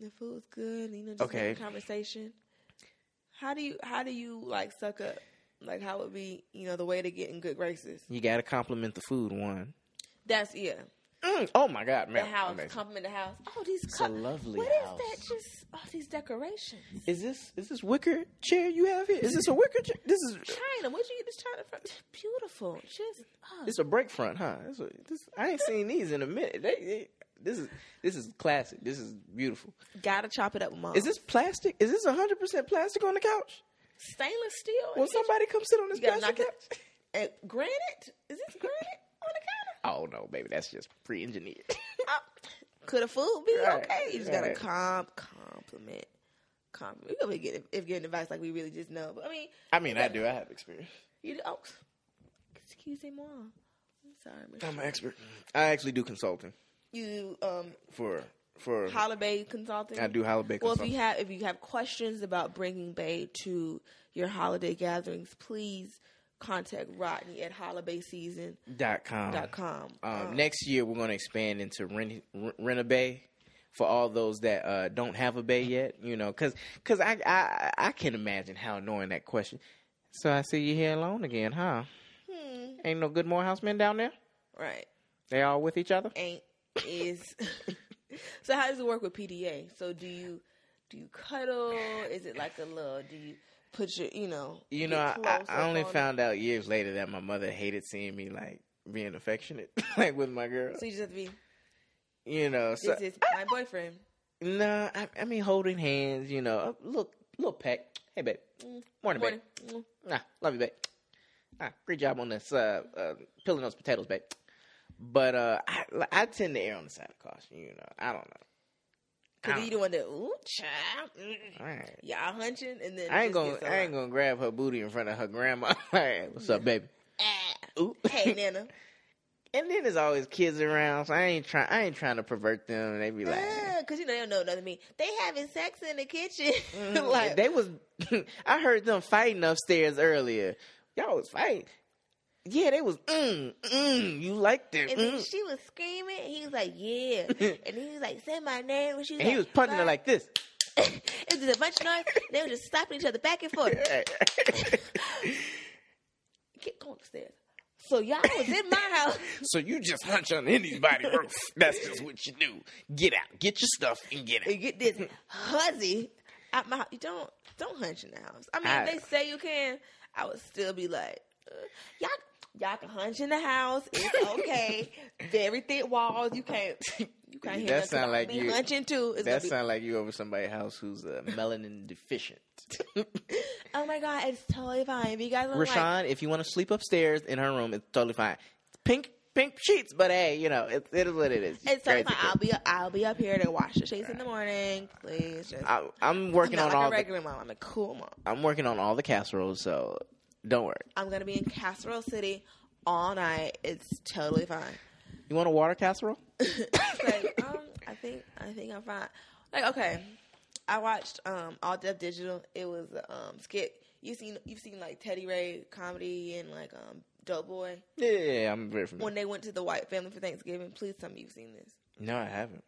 the food's good. You know, just Okay. okay. conversation. How do you how do you like suck up? Like how would be you know the way to get in good graces? You got to compliment the food. One. That's yeah. Mm, oh my God, man! The house, Amazing. compliment the house. Oh, these It's cu- a lovely What is house. that? Just oh, these decorations. Is this is this wicker chair you have here? Is this a wicker chair? This is China. Where'd you get this China from? Beautiful. Just oh. it's a break front, huh? This, a, this I ain't seen these in a minute. They, they, this is this is classic. This is beautiful. gotta chop it up with mom. Is this plastic? Is this hundred percent plastic on the couch? stainless steel? Will somebody come sit on this plastic couch? it. Uh, granite? Is this granite on the counter? (laughs) Oh no, baby, that's just pre-engineered. (laughs) Uh, could a food be Right, okay? You just gotta right. comp compliment. Compliment. We gonna be getting if getting advice like we really just know. But I mean, I mean, I do. I have experience. you do, oh, excuse me, mom. I'm sorry, I'm an expert. I actually do consulting You um for for. holiday consulting. I do holiday Well, if consulting. you have if you have questions about bringing Bay to your holiday gatherings, please contact Rodney at holidayseason.com. dot com. Um, Um, next year, we're going to expand into rent, rent a bay for all those that uh, don't have a bay yet. You know, because cause I, I I can imagine how annoying that question. So I see you here alone again, huh? hmm, Ain't no good Morehouse men down there. right. They all with each other. ain't is (laughs) so how does it work with PDA? So do you do you cuddle? Is it like a little do you put your you know You know, I, I only found out years later that my mother hated seeing me like being affectionate, (laughs) like with my girl. So you just have to be You know, so this is my boyfriend. nah, I, I mean holding hands. You know, a little little peck. Hey, babe. Morning, babe. Morning. Mm. Ah, love you, babe. Ah, great job on this uh, uh, peeling those potatoes, babe. But uh, I, I tend to err on the side of caution. You know, I don't know. Cause you the one that ooh child, mm, All right. y'all hunching and then I ain't gonna, I ain't gonna grab her booty in front of her grandma. (laughs) Right, what's up, baby? Ah. Ooh. Hey Nana, (laughs) And then there's always kids around, so I ain't trying. I ain't trying to pervert them. And they be like, because you know they don't know nothing. Me, they having sex in the kitchen. (laughs) mm, like they was. I heard them fighting upstairs earlier. Y'all was fighting. Yeah, they was. Mm, mm, you like that? And then Mm. she was screaming. And he was like, "Yeah," (laughs) and he was like, "Say my name." And she was And he was punching her like this. (laughs) it was a bunch of noise. (laughs) They were just slapping each other back and forth. Get going upstairs. So y'all was in my house. so you just hunch on anybody's roof. That's just what you do. Get out, get your stuff, and get out. and get this huzzy out my house. You don't don't hunch in the house. I mean, I- if they say you can, I would still be like, uh, y'all. Y'all can hunch in the house. It's okay. (laughs) Very thick walls. You can't. (laughs) You can't hear That sound like you- hunching too. It's That gonna be, like you over somebody's house who's uh, melanin deficient. (laughs) oh my god, it's totally fine. If you guys want like, Rashawn, if you want to sleep upstairs in her room, it's totally fine. It's pink, pink sheets, but hey, you know, it, it is what it is. it's totally Crazy fine. I'll be I'll be up here to wash the sheets in the morning. Please, just I, I'm I'm working not on like all. a The, regular mom. I'm a cool mom. I'm working on all the casseroles, so don't worry. I'm gonna be in Casserole City all night. It's totally fine. You want a water casserole? (laughs) like, um, I think I think I'm fine. Like, okay, I watched um All Def Digital. It was a um skit. You seen you've seen like Teddy Ray comedy and like um Dope Boy Yeah, yeah, yeah, I'm very familiar. when they went to the white family for Thanksgiving. Please tell me you've seen this. no, I haven't.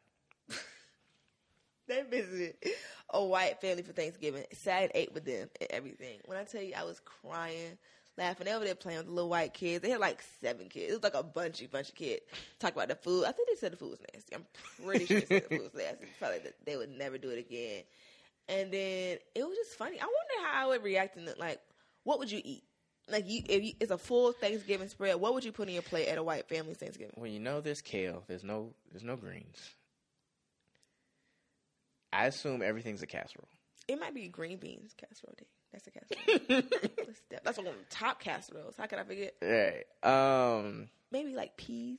They visited a white family for Thanksgiving. Sat and ate with them and everything. When I tell you, I was crying, laughing. They there playing with the little white kids. They had like seven kids. It was like a bunchy bunch of kids. Talk about the food. I think they said the food was nasty. I'm pretty sure they said the food was nasty. (laughs) Probably that they would never do it again. And then it was just funny. I wonder how I would react in the, like, what would you eat? Like you, if you, it's a full Thanksgiving spread, what would you put in your plate at a white family's Thanksgiving? Well, you know, there's kale. There's no, there's no greens. I assume everything's a casserole. It might be green beans casserole day. That's a casserole. (laughs) That's that- one of the top casseroles. How could I forget? Right. Um, Maybe like peas.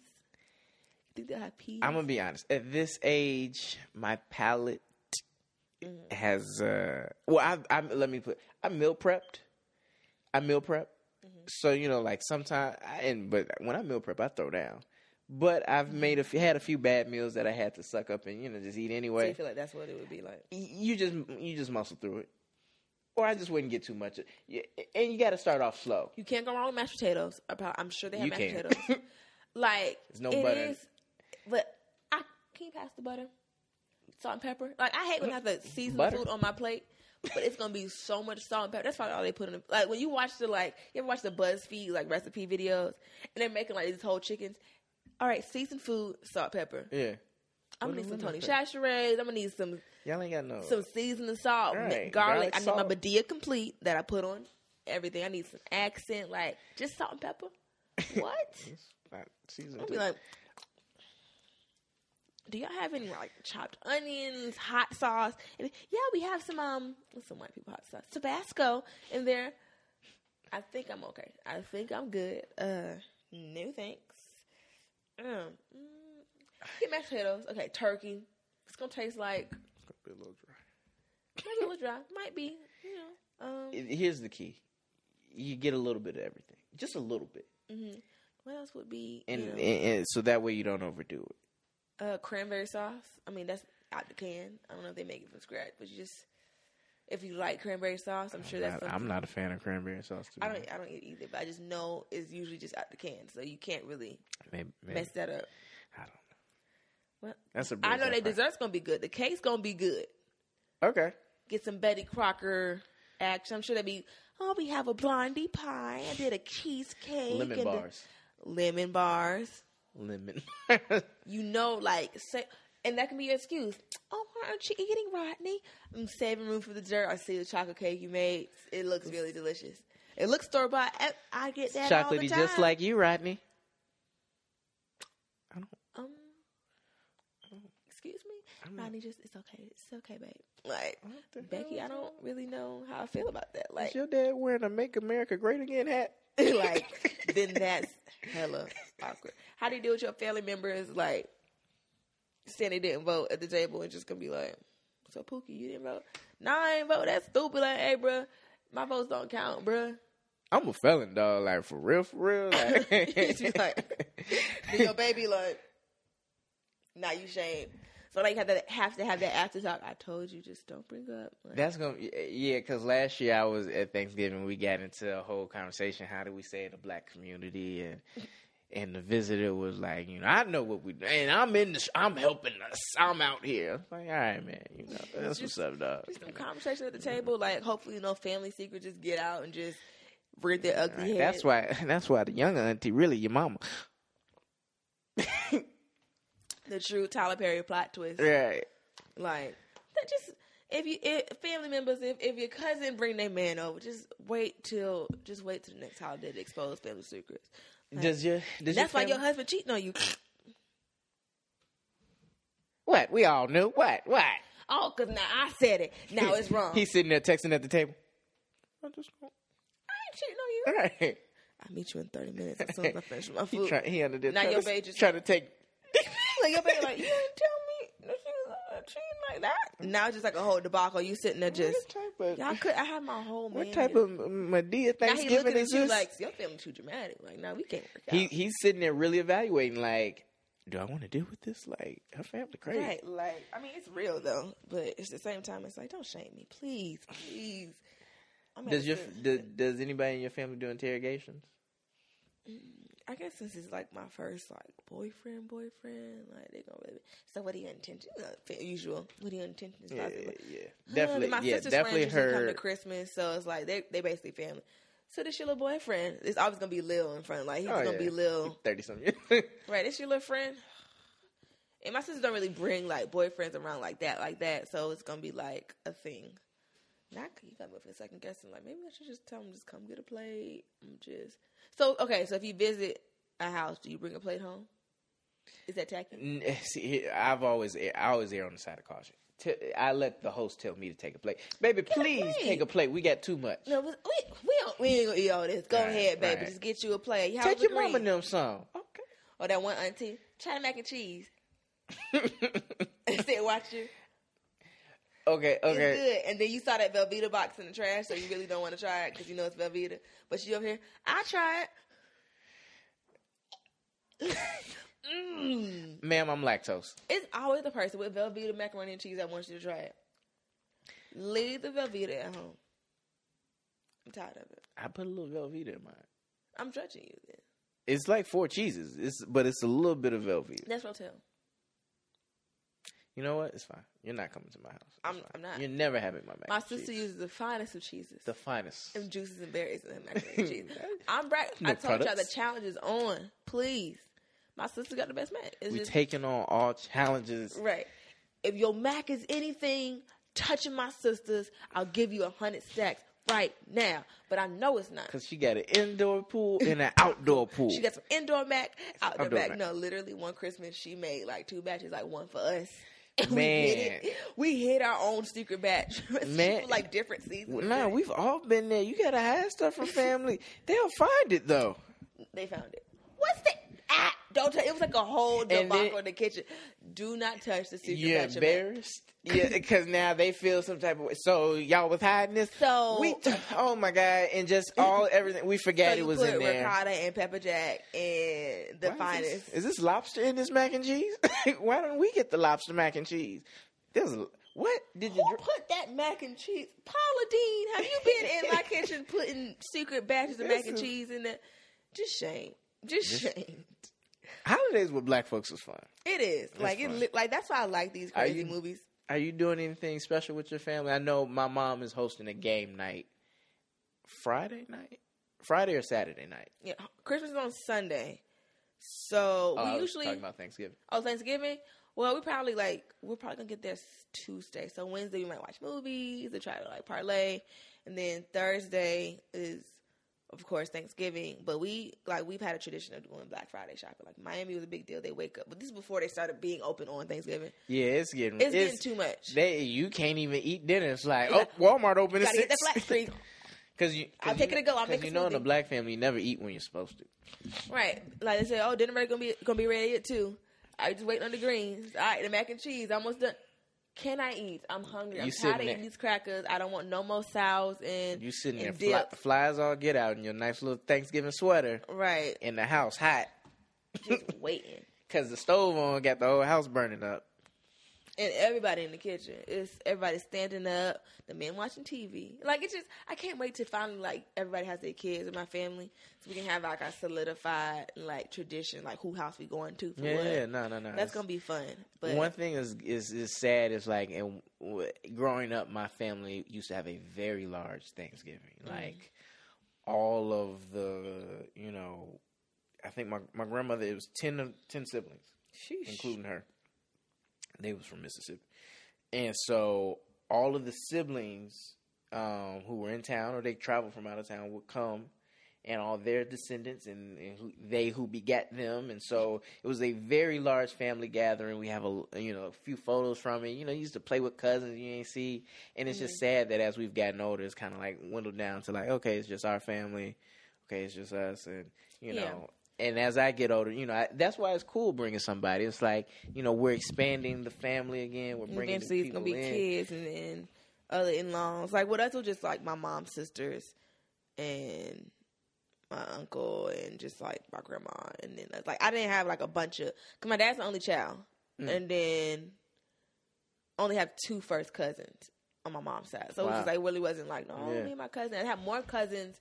think they'll have peas. I'm gonna be honest. At this age, my palate Mm-hmm. has. uh Well, I, I let me put. I meal prepped. I meal prep. Mm-hmm. So you know, like sometimes, I, and but when I meal prep, I throw down. But I've Mm-hmm. made a few, had a few bad meals that I had to suck up and you know just eat so anyway. you feel like that's what it would be like. You just you just muscle through it, or I just wouldn't get too much. And you got to start off slow. You can't go wrong with mashed potatoes. I'm sure they have You mashed can. potatoes. (laughs) like There's no butter. is- but I can you pass the butter, salt and pepper. Like I hate when I have to season Butter? food on my plate, but it's gonna be so much salt and pepper. That's probably all they put in. The, like when you watch the like, you ever watch the BuzzFeed like recipe videos, and they're making like these whole chickens. All right, seasoned food, salt, pepper. Yeah, I'm gonna need some Tony? Chachere's. I'm gonna need some y'all ain't got no. some seasoning salt, Right, garlic. garlic, I need my salt. Badia complete that I put on everything. I need some accent, like just salt and pepper. (laughs) What? It's not seasoned. I'll be like, do y'all have any like chopped onions, hot sauce? And, yeah, we have some um some white people hot sauce, Tabasco in there. I think I'm okay. I think I'm good. Uh, no thanks. Um, mm, get mashed potatoes. Okay, turkey. It's gonna taste like It's gonna be a little dry. maybe a little dry. Might be. You know. Um. Here's the key: you get a little bit of everything, just a little bit, hmm What else would be? and, you know, and, and so that way you don't overdo it. uh, cranberry sauce. I mean, that's out the can. I don't know if they make it from scratch, but you just if you like cranberry sauce, I'm sure that's. I, something- I'm not a fan of cranberry sauce. I don't. I don't eat either, but I just know it's usually just out the can, so you can't really Maybe, maybe mess that up. I don't know. Well, That's a. I know fry. dessert's gonna be good. The cake's gonna be good. Okay. Get some Betty Crocker action. I'm sure they'll be. Oh, we have a blondie pie. I did a cheesecake. Lemon the- bars. lemon bars. Lemon. (laughs) you know, like say, and that can be your excuse. Oh, why aren't you eating, Rodney? I'm saving room for the dessert. I see the chocolate cake you made. It looks really delicious. It looks store bought. I- get that all the Chocolatey, just like you, Rodney. I don't. um. Excuse me, Rodney. Just it's okay. It's okay, babe. Like Becky, I don't really know how I feel about that. Like, your dad wearing a "Make America Great Again" hat? (laughs) like then that's hella awkward. How do you deal with your family members like saying they didn't vote at the table and just gonna be like, "So Pookie, you didn't vote? Nah, I ain't vote. That's stupid." Like, hey, bro, my votes don't count, bro. I'm a felon, dog. Like for real, for real. (laughs) Like, (laughs) She's like, your baby like, now you shame. So like, have to have to have that after talk. I told you, just don't bring up. Like, That's gonna yeah, because last year I was at Thanksgiving. We got into a whole conversation. How do we say in the black community and and the visitor was like, you know, I know what we and I'm in the, I'm helping us. I'm out here. I'm like, all right, man, you know, that's what's up, dog. just some conversation at the table. Like, hopefully, no family secrets just get out and just rear their ugly Like, head. that's why. (laughs) That's why the younger auntie really your mama. (laughs) the true Tyler Perry plot twist. Right. Like, that just if you if, family members, if, if your cousin bring their man over, just wait till just wait till the next holiday to expose family secrets. Does your does that's why your your husband cheating on you. what we all knew what what Oh, cause now I said it. Now it's wrong. He's sitting there texting at the table. I just I ain't cheating on you. right. I'll meet you in thirty minutes as soon as I finish my (laughs) food. He try, he under there Now your baby just- trying to take. (laughs) like your baby, like you didn't tell me (laughs) that she was cheating like that. Now it's just like a whole debacle. You sitting there just. what type of Y'all could. I have my whole man. what type of Madea Thanksgiving is at you this? like your family too dramatic. Like now we can't work out. he he's sitting there really evaluating. Like, do I want to deal with this? Like, her family crazy. Right, like I mean, it's real though, but at the same time, it's like don't shame me, please, please. I'm Does your certain- does, does anybody in your family do interrogations? Mm. I guess since it's like my first like boyfriend, boyfriend, like they gonna really. So what are your intentions? Uh, usual. What are your intentions? Yeah, yeah, Huh, definitely. My Yeah, sister's definitely friends usually come to. Christmas, so it's like they they basically family. So this your little boyfriend. It's always gonna be Lil in front. Like he's Oh, gonna yeah. be Lil. Thirty something. (laughs) Right, It's your little friend. And my sisters don't really bring like boyfriends around like that, like that. So it's gonna be like a thing. Not you got me for a second guessing. Like maybe I should just tell them just come get a plate. I'm just so okay. So if you visit a house, do you bring a plate home? Is that tacky? Eh, see, I've always eh, I always err on the side of caution. I let the host tell me to take a plate. Baby, a please plate. take a plate. We got too much. No, we we, don't, we ain't gonna eat all this. Go Right, ahead, baby. right. Just get you a plate. How Take your the mama them some. Okay. Or that one auntie, China mac and cheese. (laughs) (laughs) Said, watch you. Okay, It's okay. good. And then you saw that Velveeta box in the trash, so you really don't want to try it because you know it's Velveeta. But you over here, I try it. mm. Ma'am, I'm lactose. It's always the person with Velveeta macaroni and cheese that wants you to try it. Leave the Velveeta at home. I'm tired of it. I put a little Velveeta in mine. I'm judging you then. It's like four cheeses. It's but it's a little bit of Velveeta. That's what I'll tell. You know what? It's fine. You're not coming to my house. It's I'm- fine. I'm not. You're never having my mac. My and sister cheese. uses the finest of cheeses. the finest. Them juices and berries and macaroni and cheese. (laughs) I'm right. No I told y'all the challenge is on. Please. My sister got the best mac. It's We just taking on all challenges. Right. If your Mac is anything touching my sisters, I'll give you a hundred stacks right now. But I know it's not. Cause she got an indoor pool (laughs) and an outdoor pool. She got some indoor Mac, outdoor Outdoor Mac. Mac. No, literally one Christmas she made like two batches, like one for us. (laughs) And Man. we hid it. We hid our own secret batch. (laughs) Man. like different seasons. Nah, we've all been there. You gotta hide stuff from family. (laughs) They'll find it though. they found it. What's that? Don't touch. It was like a whole (laughs) debacle in the kitchen. Do not touch the secret You're Mac. embarrassed. Yeah, because now they feel some type of way. So y'all was hiding this. So- we, oh my god, and just (laughs) all everything we forgot So it was put in there. ricotta and pepper jack and the Why finest. Is this, is this lobster in this mac and cheese? (laughs) Why don't we get the lobster mac and cheese? There's what did you? Who dr- put that mac and cheese? Paula Deen, have you been in my kitchen putting secret batches of mac and cheese in there? Just shame. Just shame. Holidays with black folks is fun. It is. like it fun. li- like that's why I like these crazy you- movies. Are you doing anything special with your family? I know my mom is hosting a game night. Friday night, Friday or Saturday night. Yeah, Christmas is on Sunday. So Oh, we usually talking about Thanksgiving. Oh, Thanksgiving? Well, we probably like we're probably gonna get there Tuesday. So Wednesday we might watch movies and try to like parlay, and then Thursday is of course Thanksgiving. But we like we've had a tradition of doing Black Friday shopping. Like Miami was a big deal. They wake up, but this is before they started being open on Thanksgiving. Yeah, it's getting It's, getting too much. They you can't even eat dinner. It's like Yeah. oh, Walmart open at Gotta get six. that flat screen. Because (laughs) you, I'll cause take you, it to go. I'll 'cause make a you know in the black family, you never eat when you're supposed to. Right. Like they say, oh, dinner ready gonna be gonna be ready at two. I just waiting on the greens. All right, the mac and cheese almost done. Can I eat? I'm hungry. I'm You tired of eating these crackers. I don't want no more sows and You sitting there, fly, flies all get out in your nice little Thanksgiving sweater Right. in the house, hot, Just (laughs) waiting. because the stove on got the whole house burning up. And everybody in the kitchen. It's everybody standing up, the men watching TV. Like it's just I can't wait to finally like everybody has their kids in my family, so we can have like our solidified like tradition, like who house we going to. For Yeah, what. yeah, no, no, no. That's It's- gonna be fun. But One thing is is is sad is like and w- growing up, my family used to have a very large Thanksgiving. Mm. Like all of the, you know, I think my my grandmother it was 10, of- 10 siblings, Sheesh. including her. They was from Mississippi, and so all of the siblings um, who were in town or they traveled from out of town would come. And all their descendants and, and who, they who begat them, and so it was a very large family gathering. We have a you know a few photos from it. You know, you used to play with cousins you ain't see, and it's just sad that as we've gotten older, it's kind of like dwindled down to like okay, it's just our family, okay, it's just us, and you know. And as I get older, you know, I, that's why it's cool bringing somebody. It's like you know we're expanding the family again. We're bringing eventually it's gonna be in. kids and then other in laws. Like, well, that's what just like my mom's sisters and my uncle and just like my grandma. And then like I didn't have like a bunch of because my dad's the only child, Mm. and then only have two first cousins on my mom's side. So it was Wow. just like really wasn't like no, Yeah. me and my cousin. I have more cousins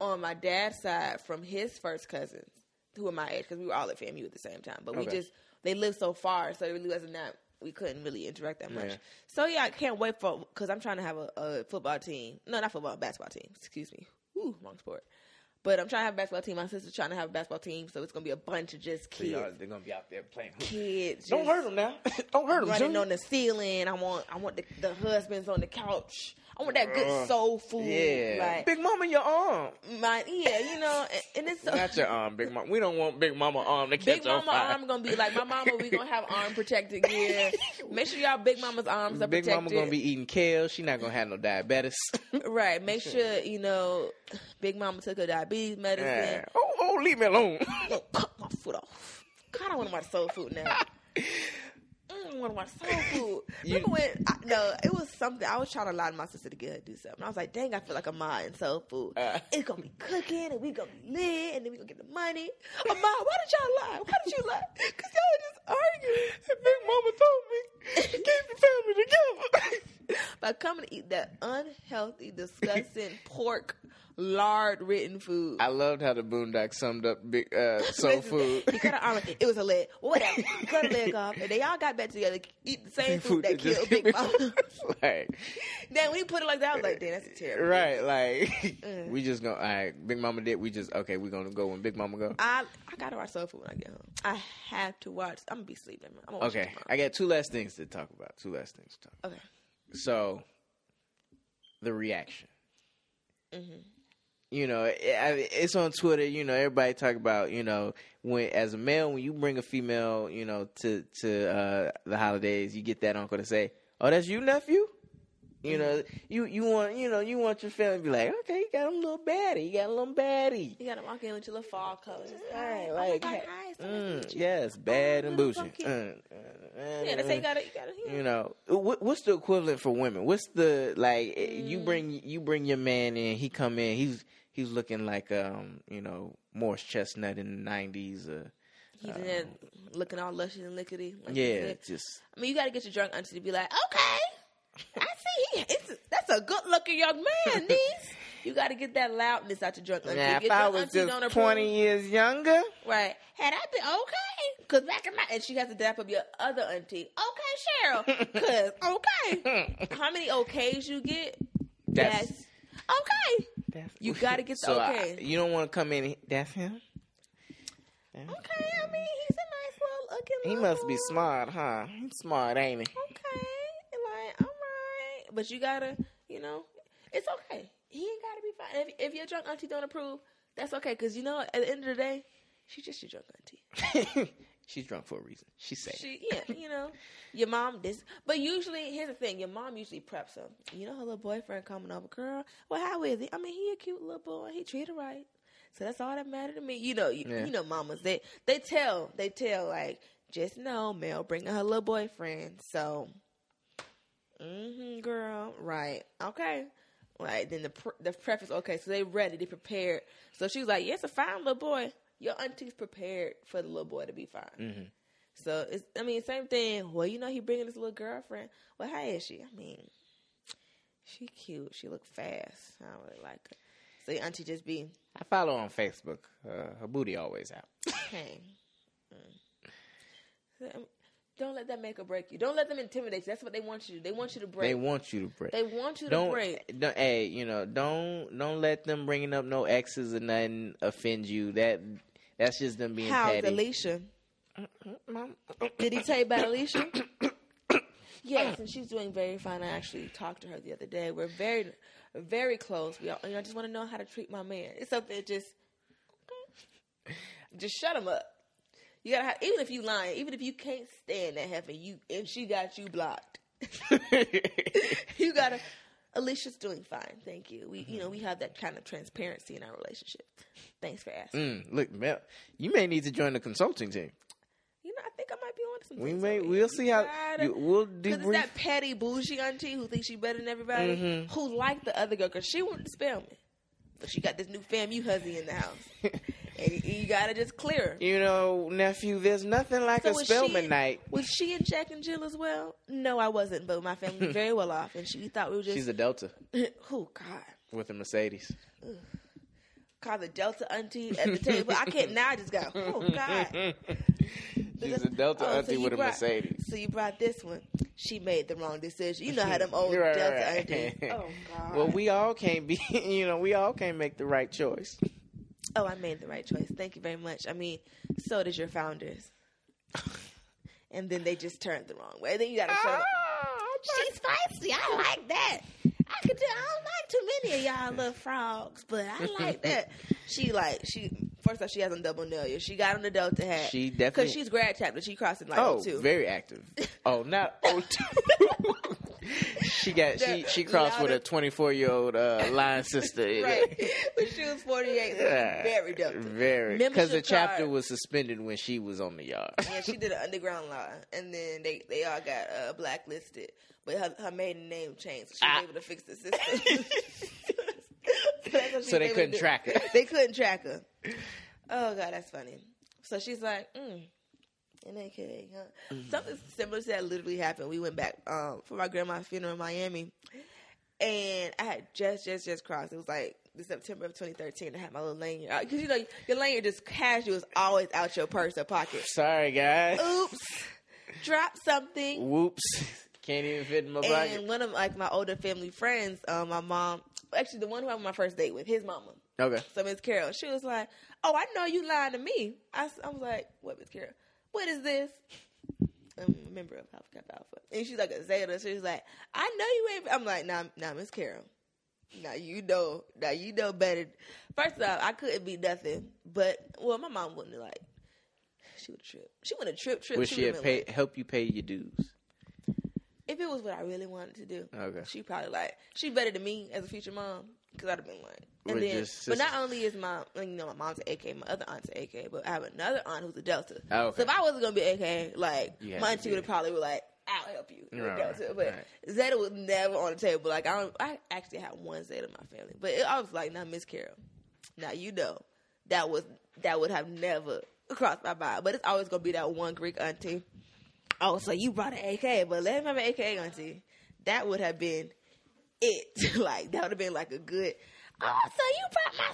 on my dad's side from his first cousins who are my age because we were all at FAMU at the same time. But we just they lived so far, so it really wasn't that we couldn't really interact that much. Yeah. So yeah, I can't wait for because I'm trying to have a, a football team. No, not football, basketball team. Excuse me. Ooh, wrong sport. But I'm trying to have a basketball team. My sister's trying to have a basketball team, so it's gonna be a bunch of just So kids. they're gonna be out there playing. Kids, Don't hurt them now. (laughs) Don't hurt them. running on the ceiling. I want, I want the, the husbands on the couch. I want that good soul food. Yeah, like Big Mama, your arm. my yeah, you know, and, and it's so. Not your arm, Big Mama. We don't want Big Mama arm to catch Big on Mama fire. arm gonna be like my mama. We gonna have arm protected gear. (laughs) Make sure y'all Big Mama's arms are Big protected. Mama gonna be eating kale. She not gonna have no diabetes. right. Make sure you know Big Mama took her diabetes medicine. Yeah. Oh, oh, leave me alone. (laughs) Cut my foot off. God, I want to watch soul food now. (laughs) Mm, I want to watch soul food. Remember when? I, no, it was something. I was trying to lie to my sister to get her to do something. I was like, "Dang, I feel like a ma in soul food. Uh. it's gonna be cooking, and we gonna be lit, and then we gonna get the money." Oh, ma, why did y'all lie? Why did you lie? Because y'all were just arguing. Big Mama told me keep the family together. (laughs) By coming to eat that unhealthy, disgusting pork lard ridden food. I loved how the Boondocks summed up big uh, (laughs) soul food. (laughs) He cut her arm. It was a leg. Well, whatever. He cut a leg (laughs) off, and they all got back together, eat the same food that killed Big Mama. like, then when he put it like that, I was like, "Damn, that's a terrible." right, like Mm. we just gonna. All right, Big Mama did. We just okay. We gonna go when Big Mama go. I I gotta watch soul food when I get home. I have to watch. I'm gonna be sleeping. I'm gonna Okay, I got two last things to talk about. Two last things to talk. tomorrow. Okay. So, the reaction. Mm-hmm. You know, it's on Twitter. You know, everybody talk about you know when as a male when you bring a female, you know, to to uh, the holidays, you get that uncle to say, "Oh, that's you, nephew." You know, you you want you know you want your family to be like, okay, you got a little baddie, you got a little baddie. You gotta walk in with your little fall colors. Right, like, oh my God, hi, so nice to Mm, yes, bad Oh, and little bougie. funky. Mm, mm, Yeah, they say you mm. gotta, you gotta. you know what, what's the equivalent for women what's the like eh, you Mm. bring you bring your man in he come in he's he's looking like um you know morris chestnut in the 90s uh, He's in there looking all luscious and lickety. Like yeah just I mean, you got to get your drunk auntie to be like, okay, I see. It's that's a good looking young man, (laughs) niece. You got to get that loudness out your drunk auntie. now If if your i was just 20 years younger right? Had I been okay, because back in my and she has to dap up your other auntie. Okay, Cheryl, (laughs) because okay. How many okays you get? That's- That's, okay. That's, You (laughs) gotta get the so I- okay. you don't want to come in that's him Okay, I mean he's a nice little looking. he little must be smart huh he's smart ain't he okay, like all right, but you gotta, you know, it's okay. He ain't gotta be fine. If, if your drunk auntie don't approve, that's okay. Because you know, at the end of the day, she's just your drunk auntie. (laughs) she's drunk for a reason she's safe She, yeah, (laughs) you know, your mom this. But usually, here's the thing: your mom usually preps them. You know, her little boyfriend coming over, girl. Well, how is he? I mean, he a cute little boy. He treated her right. So that's all that mattered to me. You know, you, Yeah. you know, mamas they they tell they tell like just know Mel bringing her little boyfriend. So Mm-hmm, girl. Right. Okay. Right. Then the pr- the preface. Okay, so they ready. They prepared. So she was like, "Yes, a fine little boy. Your auntie's prepared for the little boy to be fine." Mm-hmm. So it's. I mean, same thing. Well, you know, he bringing his little girlfriend. Well, how is she? I mean, she cute. She look fast. I don't really like her. So your auntie just be, I follow on Facebook. Uh, her booty always out. (laughs) hey. Mm. Don't let that make or break you. Don't let them intimidate you. That's what they want you to do. They want you to break. They want you to break. They want you to don't, break. don't hey, you know, don't don't let them bringing up no exes or nothing offend you. That that's just them being How's petty. Alicia? Did he tell you about Alicia? (coughs) yes, and she's doing very fine. I actually talked to her the other day. We're very, very close. We, all, you know, I just want to know how to treat my man. It's something that just, just shut him up. You gotta have, even if you lying, even if you can't stand that heifer, you and she got you blocked. (laughs) you gotta. Alicia's doing fine, thank you. We, you know, we have that kind of transparency in our relationship. Thanks for asking. Mm, look, Mel, you may need to join the consulting team. You know, I think I might be on some. We may, we'll here. see how Gotta- you, we'll do. Cause it's debrief. that petty bougie auntie who thinks she better than everybody, Mhm. who's like the other girl, cause she wanted to spell me, but she got this new FAMU husband in the house, (laughs) and you, you gotta just clear. You know, nephew, there's nothing like So a was Spelman she- night. Was she in Jack and Jill as well? No, I wasn't, but my family was (laughs) very well off, and she thought we were just. She's a Delta (laughs) oh God, with a Mercedes. call the Delta auntie at the table. I can't now. I just go. Oh God. (laughs) She's a Delta Oh, auntie you with a Mercedes. So you brought this one. She made the wrong decision. You know how them old Right, Delta right. aunties. Oh God. Well, we all can't be, you know, we all can't make the right choice. Oh, I made the right choice. Thank you very much. I mean, so did your founders. (laughs) and then they just turned the wrong way. Then you got to show them. She's feisty. I like that. I could do. I don't like too many of y'all little frogs, but I (laughs) like that. She like she. First off, she has on double nail. She got on the Delta hat. She definitely because she's grad chapter. She crossing like oh, two. very active. (laughs) Oh, not oh. She got she The she crossed with a 24 year old uh, line sister. (laughs) right. when she was forty eight, Yeah. very dumb. Very, because the chapter card. was suspended when she was on the yard. Yeah, she did an underground law, and then they they all got uh, blacklisted. But her, her maiden name changed, so she Ah. was able to fix the system. (laughs) so, she So they was able to couldn't track her. They couldn't track her. Oh god, that's funny. So she's like, mm, AKA, huh? Mm-hmm. Something similar to that literally happened. We went back um, for my grandma's funeral in Miami, and I had just just just crossed. It was like the September of 2013. I had my little lanyard because you know your lanyard just casual is always out your purse or pocket. Sorry, guys. Oops, drop something. Whoops. Can't even fit in my And pocket. one of like my older family friends, um, my mom, actually the one who I went my first date with, his mama. Okay. So Miss Carol, she was like, "Oh, I know you lying to me." I was like, "What, Miss Carol? What is this?" I'm a member of Alpha Kappa Alpha, and she's like a Zeta. So she's like, "I know you ain't." I'm like, "Nah, nah, Miss Carol. Now you know, now you know better." First off, I couldn't be nothing, but well, my mom wouldn't like. She would trip. She would have tripped. Trip. Would she been pay, help you pay your dues? if it was what I really wanted to do. Okay. She probably like she better than me as a future mom because I'd have been like. And We're then, but not only is my you know my mom's an AK, my other aunt's an AK, but I have another aunt who's a Delta. Oh, okay. So if I wasn't gonna be AK, like my auntie would have probably be like, "I'll help you." Right, Delta. But right. Zeta was never on the table. Like I don't. I actually had one Zeta in my family, but it, I was like, "Now, Miss Carol, now you know that was that would have never crossed my mind." But it's always gonna be that one Greek auntie. Oh, so you brought an AK, but let him have an AK auntie. That would have been it. (laughs) like that would have been like a good. Oh, so you brought my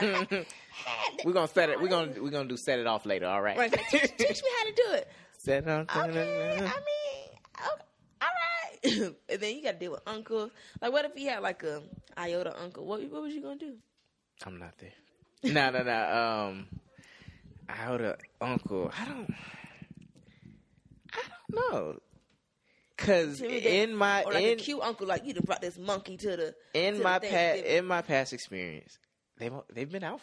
sunrise to dinner. (laughs) We're gonna set it. We're gonna we're gonna do set it off later. All right. Right, teach, teach me how to do it. (laughs) set it off. Okay, I mean, okay, all right. and then you got to deal with uncle. Like, what if he had like a iota uncle? What what was you gonna do? I'm not there. No, no, no. Um, I would have uncle. I don't. I don't know. Cause in my or like in a cute uncle, like you brought this monkey to the in to my the past in my past experience, they've they've been alphas.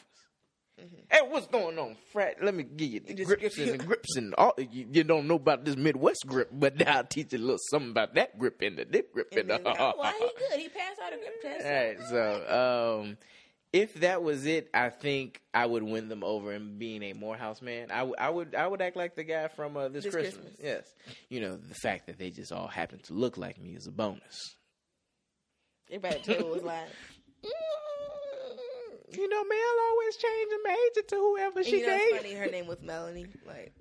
Mm-hmm. Hey, what's going on, Frat? Let me give you the just grips and the grips and all. You, you don't know about this Midwest grip, but I'll teach you a little something about that grip and the dip grip and, And the. oh, (laughs) well, he good. He passed all the grip tests. All right, so um, if that was it, I think I would win them over in being a Morehouse man. I, w- I would I would act like the guy from uh, this, This Christmas. Christmas. Yes, you know the fact that they just all happen to look like me is a bonus. Everybody at the table was like, Mm, (laughs) You know, Mel always changing major to whoever and she you know, gave. funny. Her name was Melanie. Like,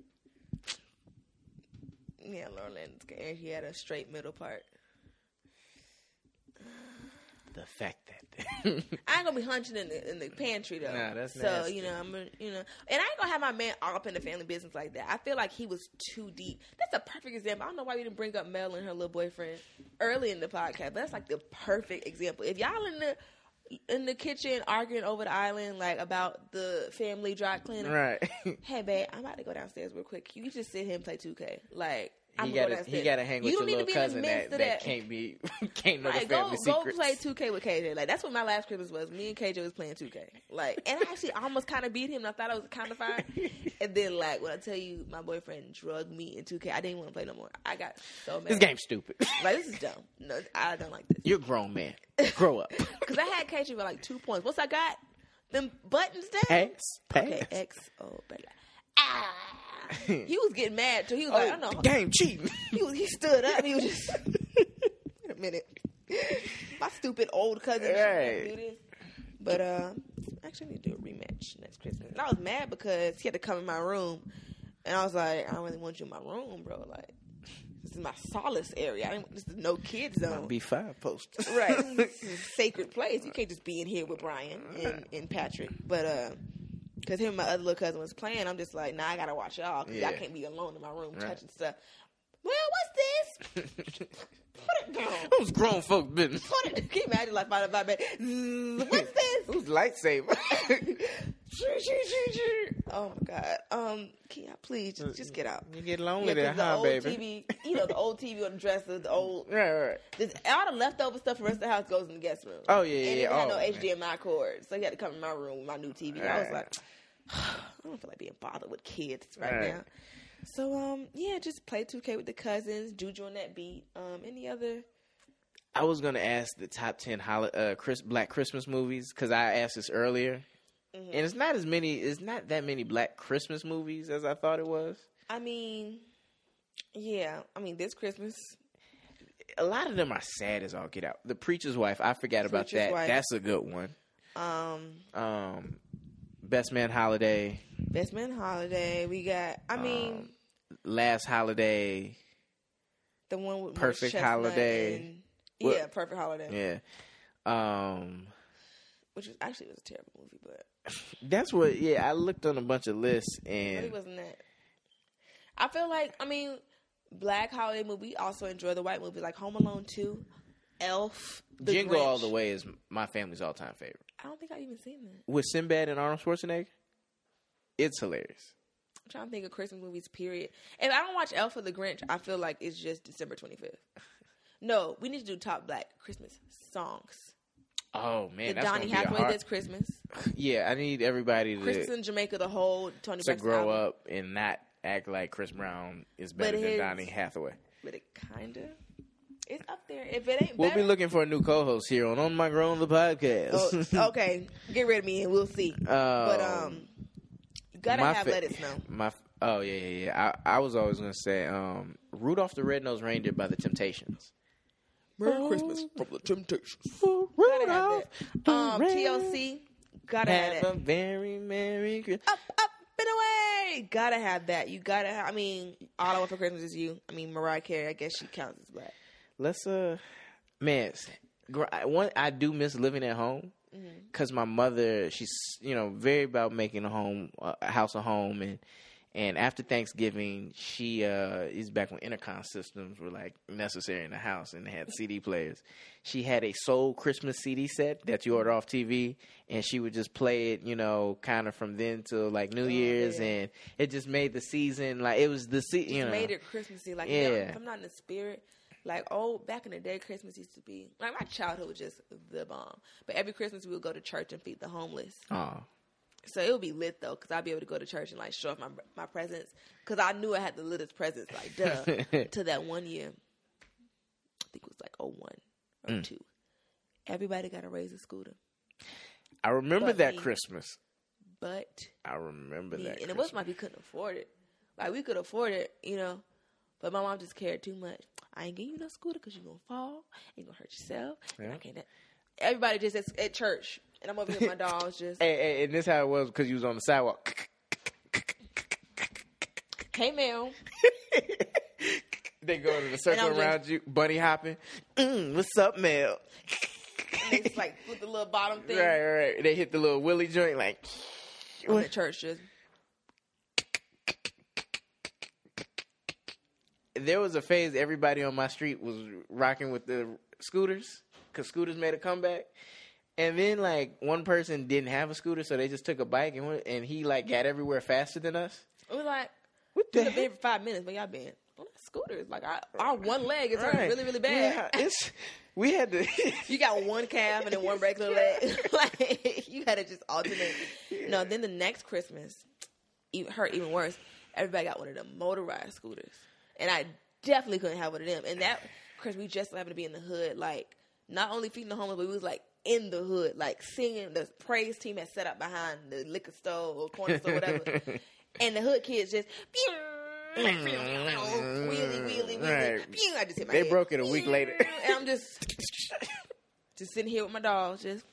yeah, Lauren London's and she had a straight middle part. The fact that (laughs) I ain't gonna be hunching in the in the pantry though. Nah, that's so nasty. you know I'm gonna, you know, and I ain't gonna have my man all up in the family business like that. I feel like he was too deep. That's a perfect example. I don't know why we didn't bring up Mel and her little boyfriend early in the podcast, but that's like the perfect example. If y'all in the in the kitchen arguing over the island like about the family dry cleaning. right. (laughs) hey babe, I'm about to go downstairs real quick. You just sit here and play 2K. Like I'm he got he got to hang with you your little to cousin that, that that. can't be (laughs) can't know Right, the go family go secrets. play 2K with KJ. Like that's what my last Christmas was. Me and KJ was playing 2K. Like, and I actually almost kind of beat him. and I thought I was kind of fine. (laughs) and then, like, when I tell you, my boyfriend drugged me in 2K. I didn't want to play no more. I got so mad. This game's stupid. like this is dumb. No, I don't like this. You're a grown man. Grow up. (laughs) Because I had KJ for like two points. What's I got? Them buttons down. Pass. Pass. Okay, X ah, (laughs) he was getting mad too. He was like, I Oh, know. game cheating. (laughs) He was. He stood up. He was just. (laughs) Wait a minute. My stupid old cousin shouldn't have to Right. do this. But uh, actually, I need to do a rematch next Christmas. And I was mad because he had to come in my room, and I was like, I don't really want you in my room, bro. Like, this is my solace area. I didn't, this is no kids zone. B five post. Right. This is a sacred place. You can't just be in here with Brian and, and Patrick. But uh because him and my other little cousin was playing, I'm just like, nah, I gotta watch y'all because I Yeah. can't be alone in my room Right. touching stuff. Well, what's this? Put it down. (laughs) Who's grown folk business? Put it. Can you imagine like find about bed? What's this? (laughs) Who's lightsaber? (laughs) oh my god. Um, can y'all please just, just get out? you get Yeah, lonely there, 'cause the huh, old baby? TV, you know, the old TV on the dresser, the old Right, right. This, all the leftover stuff from the rest of the house goes in the guest room. Oh, yeah, yeah, And yeah. had Oh, no man. HDMI cord, so he had to come in my room with my new TV. I was Right. like, (sighs) I don't feel like being bothered with kids right, Right. now. So um, yeah, just play 2K with the cousins, Juju on that beat. Um, any other? I was gonna ask the top ten holi- uh, Chris- Black Christmas movies because I asked this earlier, Mm-hmm. and it's not as many. It's not that many Black Christmas movies as I thought it was. I mean, yeah, I mean this Christmas. A lot of them are sad as all get out. The Preacher's Wife, I forgot about that. Wife. That's a good one. Um, Um, Best Man Holiday, Best Man Holiday. We got. I mean, Um, Last Holiday. the one with Perfect Holiday. and- yeah, Perfect Holiday. Yeah. Um, Which was actually was a terrible movie, but (laughs) that's what. Yeah, I looked on a bunch of lists and It really wasn't that. I feel like I mean, black holiday movie. Also enjoy the white movie, like Home Alone Two, Elf, The Jingle Grinch. All the Way is my family's all time favorite. I don't think I've even seen that. With Sinbad and Arnold Schwarzenegger, it's hilarious. I'm trying to think of Christmas movies. Period. If I don't watch Elf or The Grinch, I feel like it's just December 25th. (laughs) No, we need to do top black Christmas songs. Oh man, the that's Donny gonna be a Hathaway hard- this Christmas. (laughs) Yeah, I need everybody to Christmas in Jamaica, the whole Toni to Braxton grow album. up and not act like Chris Brown is better But than his- Donny Hathaway. But it kinda, it's up there. If it ain't, We'll better, be looking for a new co-host here on On My Grown the podcast. Oh, (laughs) okay, get rid of me and we'll see. but um, you gotta my have fa- let us know. My oh yeah yeah yeah. I, I was always gonna say um, Rudolph the Red-Nosed Reindeer by the Temptations. Merry Christmas from the Temptations. For Gotta Rudolph the Um, Red- TLC, gotta have it. Have a very merry Christmas. Up, up, and away. Gotta have that. You gotta have. I mean, all I want for Christmas is you. I mean, Mariah Carey. I guess she counts as black. Let's uh, man, s- gr- I- one I do miss living at home because my mother, she's you know very about making a home, a house a home, and and after Thanksgiving, she uh is back when intercom systems were like necessary in the house and they had CD players. She had a soul Christmas CD set that you order off TV, and she would just play it, you know, kind of from then till like New Year's, yeah. and it just made the season like it was the se- you know. Made it Christmassy. Like, yeah. Yeah. if I'm not in the spirit. Like, oh, back in the day, Christmas used to be like my childhood was just the bomb. But every Christmas we would go to church and feed the homeless. Aw. So it would be lit though, because I'd be able to go to church and like show off my my presents. Because I knew I had the littest presents, like duh. (laughs) to that one year, I think it was like 01 or Mm. two. Everybody got a scooter. I remember But that me. Christmas. but I remember me. that. and it wasn't like we couldn't afford it. Like we could afford it, you know. But my mom just cared too much. I ain't getting you no scooter because you're gonna fall. You gonna hurt yourself. And I can't. Everybody just at, at church, and I'm over here with my (laughs) dogs just. Hey, and this how it was because you was on the sidewalk. Hey, Mel. (laughs) they go to the circle I'm just- around you, bunny hopping. Mm, what's up, Mel? And they just like with the little bottom (laughs) thing Right, right, right. They hit the little willy joint like. on the church just. There was a phase everybody on my street was rocking with the scooters because scooters made a comeback. And then like one person didn't have a scooter, so they just took a bike and went, and he like got everywhere faster than us. It was like What the been for five minutes, but y'all been on scooters. Like our, our one leg is hurting Right. really, really bad. Yeah, it's we had to. (laughs) You got one calf and then one regular leg. (laughs) like you gotta just alternate. No, then the next Christmas, hurt even worse. Everybody got one of the motorized scooters, and I definitely couldn't have one of them. And that (sighs) because we just happened to be in the hood, like not only feeding the homeless, but we was like in the hood, like singing. The praise team had set up behind the liquor store or corner store, whatever, (laughs) and the hood kids just. Wheelie, wheelie, wheelie. Right. I just hit my They head. broke it a week later. And I'm just (laughs) just sitting here with my dogs, just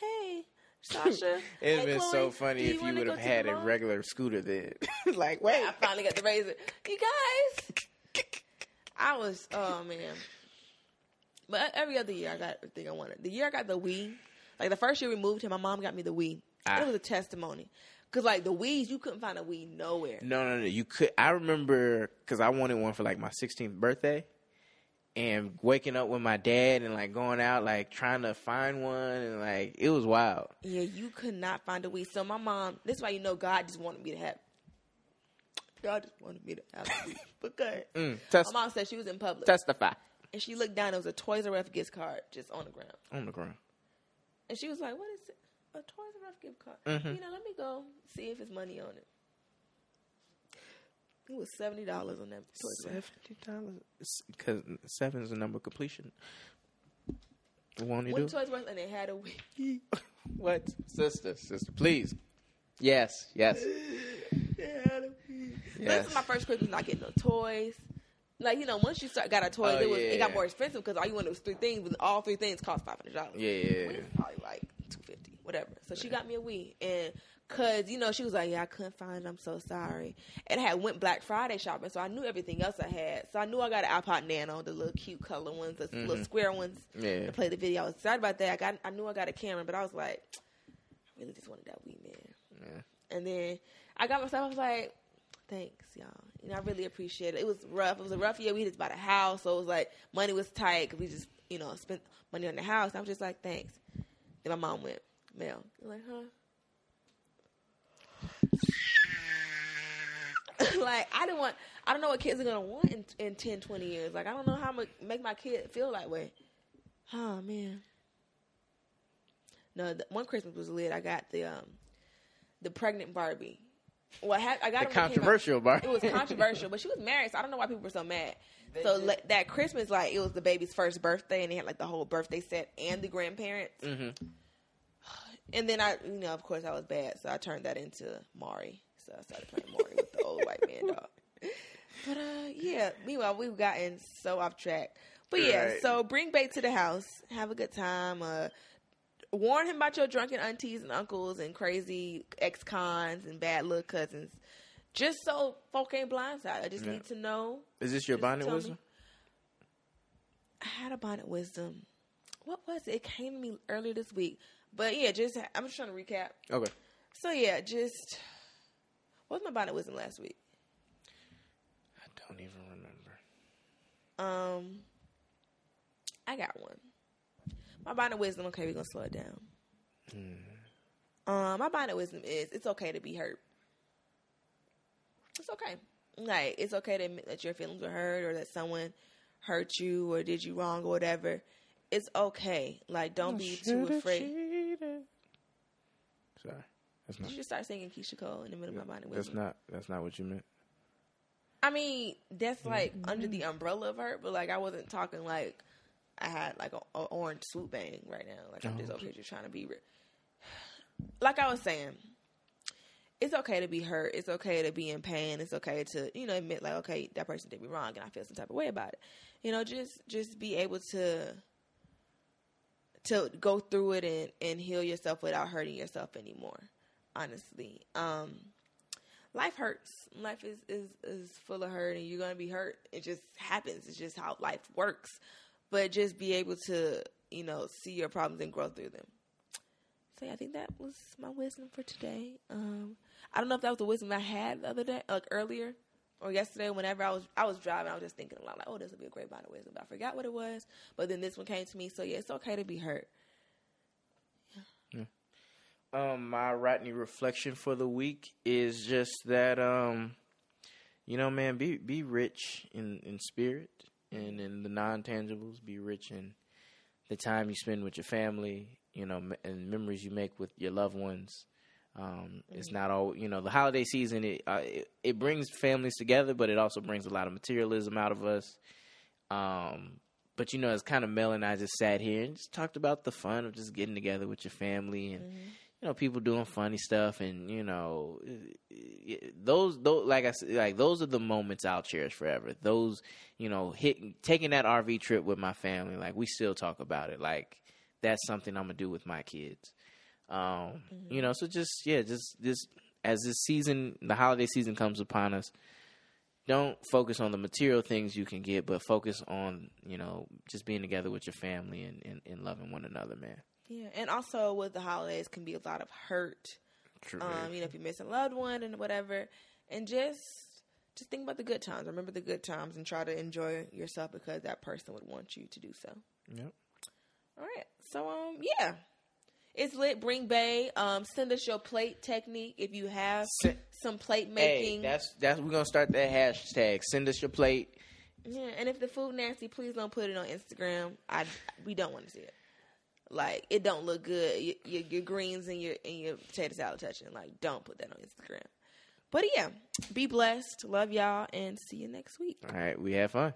hey, Sasha. (laughs) It'd hey, been Chloe, so funny do if you would have had a mall?" regular scooter then. (laughs) like, wait, I finally got the razor. You guys, I was oh man. But every other year I got everything I wanted. The year I got the Wii, like the first year we moved here, my mom got me the Wii. Ah. It was a testimony. Cause like the Wii's, you couldn't find a Wii nowhere. no, no, no. You could. I remember because I wanted one for like my 16th birthday, and waking up with my dad and like going out like trying to find one and like it was wild. Yeah, you could not find a Wii. So my mom, this is why you know God just wanted me to have. God just wanted me to have a Wii. (laughs) Because Mm, test, my mom said she was in public testify and she looked down. There was a Toys R Us gift card just on the ground, on the ground. and she was like, "What is it? A Toys R Us gift card? Mhm. You know, let me go see if it's money on it." It was seventy dollars on that Toys Seventy dollars because seven is the number of completion. Won't you Went do? Toys R Us and they had a Wii. (laughs) What, sister, sister, please. Yes, yes, They had a yes. This is my first Christmas not getting no toys. Like you know, once you start got a toy, Oh, it was it got more expensive because all you wanted was three things, but all three things cost five hundred dollars. Yeah, yeah, yeah. probably like two fifty, whatever. So she got me a Wii, and cause you know she was like, "Yeah, I couldn't find it. I'm so sorry." And I had went Black Friday shopping, so I knew everything else I had. So I knew I got an iPod Nano, the little cute color ones, the little mm-hmm. square ones. Yeah. To play the video, I was excited about that. I got, I knew I got a camera, but I was like, I really just wanted that Wii, man. Yeah. And then I got myself. I was like, "Thanks, y'all." You know, I really appreciate it. It was rough. It was a rough year. We just bought a house, so it was like money was tight because we just, you know, spent money on the house. I was just like, "Thanks." Then my mom went, "Mel," I'm like, huh? (laughs) like I didn't want. I don't know what kids are gonna want in, in 10, 20 years. Like I don't know how I'm gonna make my kid feel that way. Oh man. No, the, one Christmas was lit. I got the um the pregnant Barbie. Well, I, I got The it when it came out. controversial Barbie. It was controversial, but she was married, so I don't know why people were so mad. so le- that Christmas, like it was the baby's first birthday, and they had like the whole birthday set and the grandparents. hmm And then I, you know, of course, I was bad, so I turned that into Maury. So I started playing Maury with the old white man dog. But uh, yeah. Meanwhile, we've gotten so off track. But yeah, Right. so bring bait to the house, have a good time. Uh, warn him about your drunken aunties and uncles and crazy ex-cons and bad little cousins. Just so folk ain't blindsided. I just Yeah. need to know. Is this your bonnet tell me. wisdom? I had a bonnet wisdom. What was it? It came to me earlier this week. But yeah, just I'm just trying to recap. Okay. So yeah, just what was my bonnet wisdom last week? I don't even remember. Um, I got one. My bonnet wisdom. Okay, we're gonna slow it down. Um, my bonnet wisdom is it's okay to be hurt. It's okay. Like it's okay to admit that your feelings were hurt or that someone hurt you or did you wrong or whatever. It's okay. Like don't be too afraid. Sorry, that's not. Did you just start singing Keyshia Cole in the middle of my bonnet That's wisdom? not. That's not what you meant. I mean, that's mm-hmm. like under the umbrella of hurt, but like I wasn't talking like I had like a, a orange swoop bang right now. Like I'm Oh, just okay. just trying to be. Re- like I was saying, it's okay to be hurt. It's okay to be in pain. It's okay to you know admit like okay that person did me wrong and I feel some type of way about it. You know, just just be able to to go through it and and heal yourself without hurting yourself anymore. Honestly, um, life hurts. Life is is is full of hurt, and you're gonna be hurt. It just happens. It's just how life works. But just be able to you know see your problems and grow through them. So yeah, I think that was my wisdom for today. Um, I don't know if that was the wisdom I had the other day, like earlier or yesterday. Whenever I was I was driving, I was just thinking a lot like, oh, this would be a great amount of wisdom. But I forgot what it was. But then this one came to me. So yeah, it's okay to be hurt. Yeah. Um, my Rodney reflection for the week is just that um, you know, man, be be rich in in spirit and in the non tangibles. Be rich in the time you spend with your family, you know, and memories you make with your loved ones. Um, It's not all you know. The holiday season it, uh, it it brings families together, but it also brings a lot of materialism out of us. Um, but you know, it's kind of Mel and I just sat here and just talked about the fun of just getting together with your family and you know people doing funny stuff and you know those those like I said like those are the moments I'll cherish forever. Those you know hitting taking that RV trip with my family like we still talk about it like that's something I'm gonna do with my kids. Um, you know, so just yeah, just just as this season, the holiday season comes upon us, don't focus on the material things you can get, but focus on you know just being together with your family and, and, and loving one another, man. Yeah, and also with the holidays can be a lot of hurt. True. Um, you know, if you miss a loved one and whatever, and just just think about the good times. Remember the good times and try to enjoy yourself because that person would want you to do so. yep. All right. So um yeah. It's lit. Bring Bay. Um, send us your plate technique if you have Send- some plate Hey, making. that's that's we're gonna start that hashtag. Send us your plate. yeah, and if the food nasty, please don't put it on Instagram. I we don't want to see it. Like it don't look good. Your, your, your greens and your and your potato salad touching. Like don't put that on Instagram. But yeah, be blessed. Love y'all and see you next week. All right, we have fun.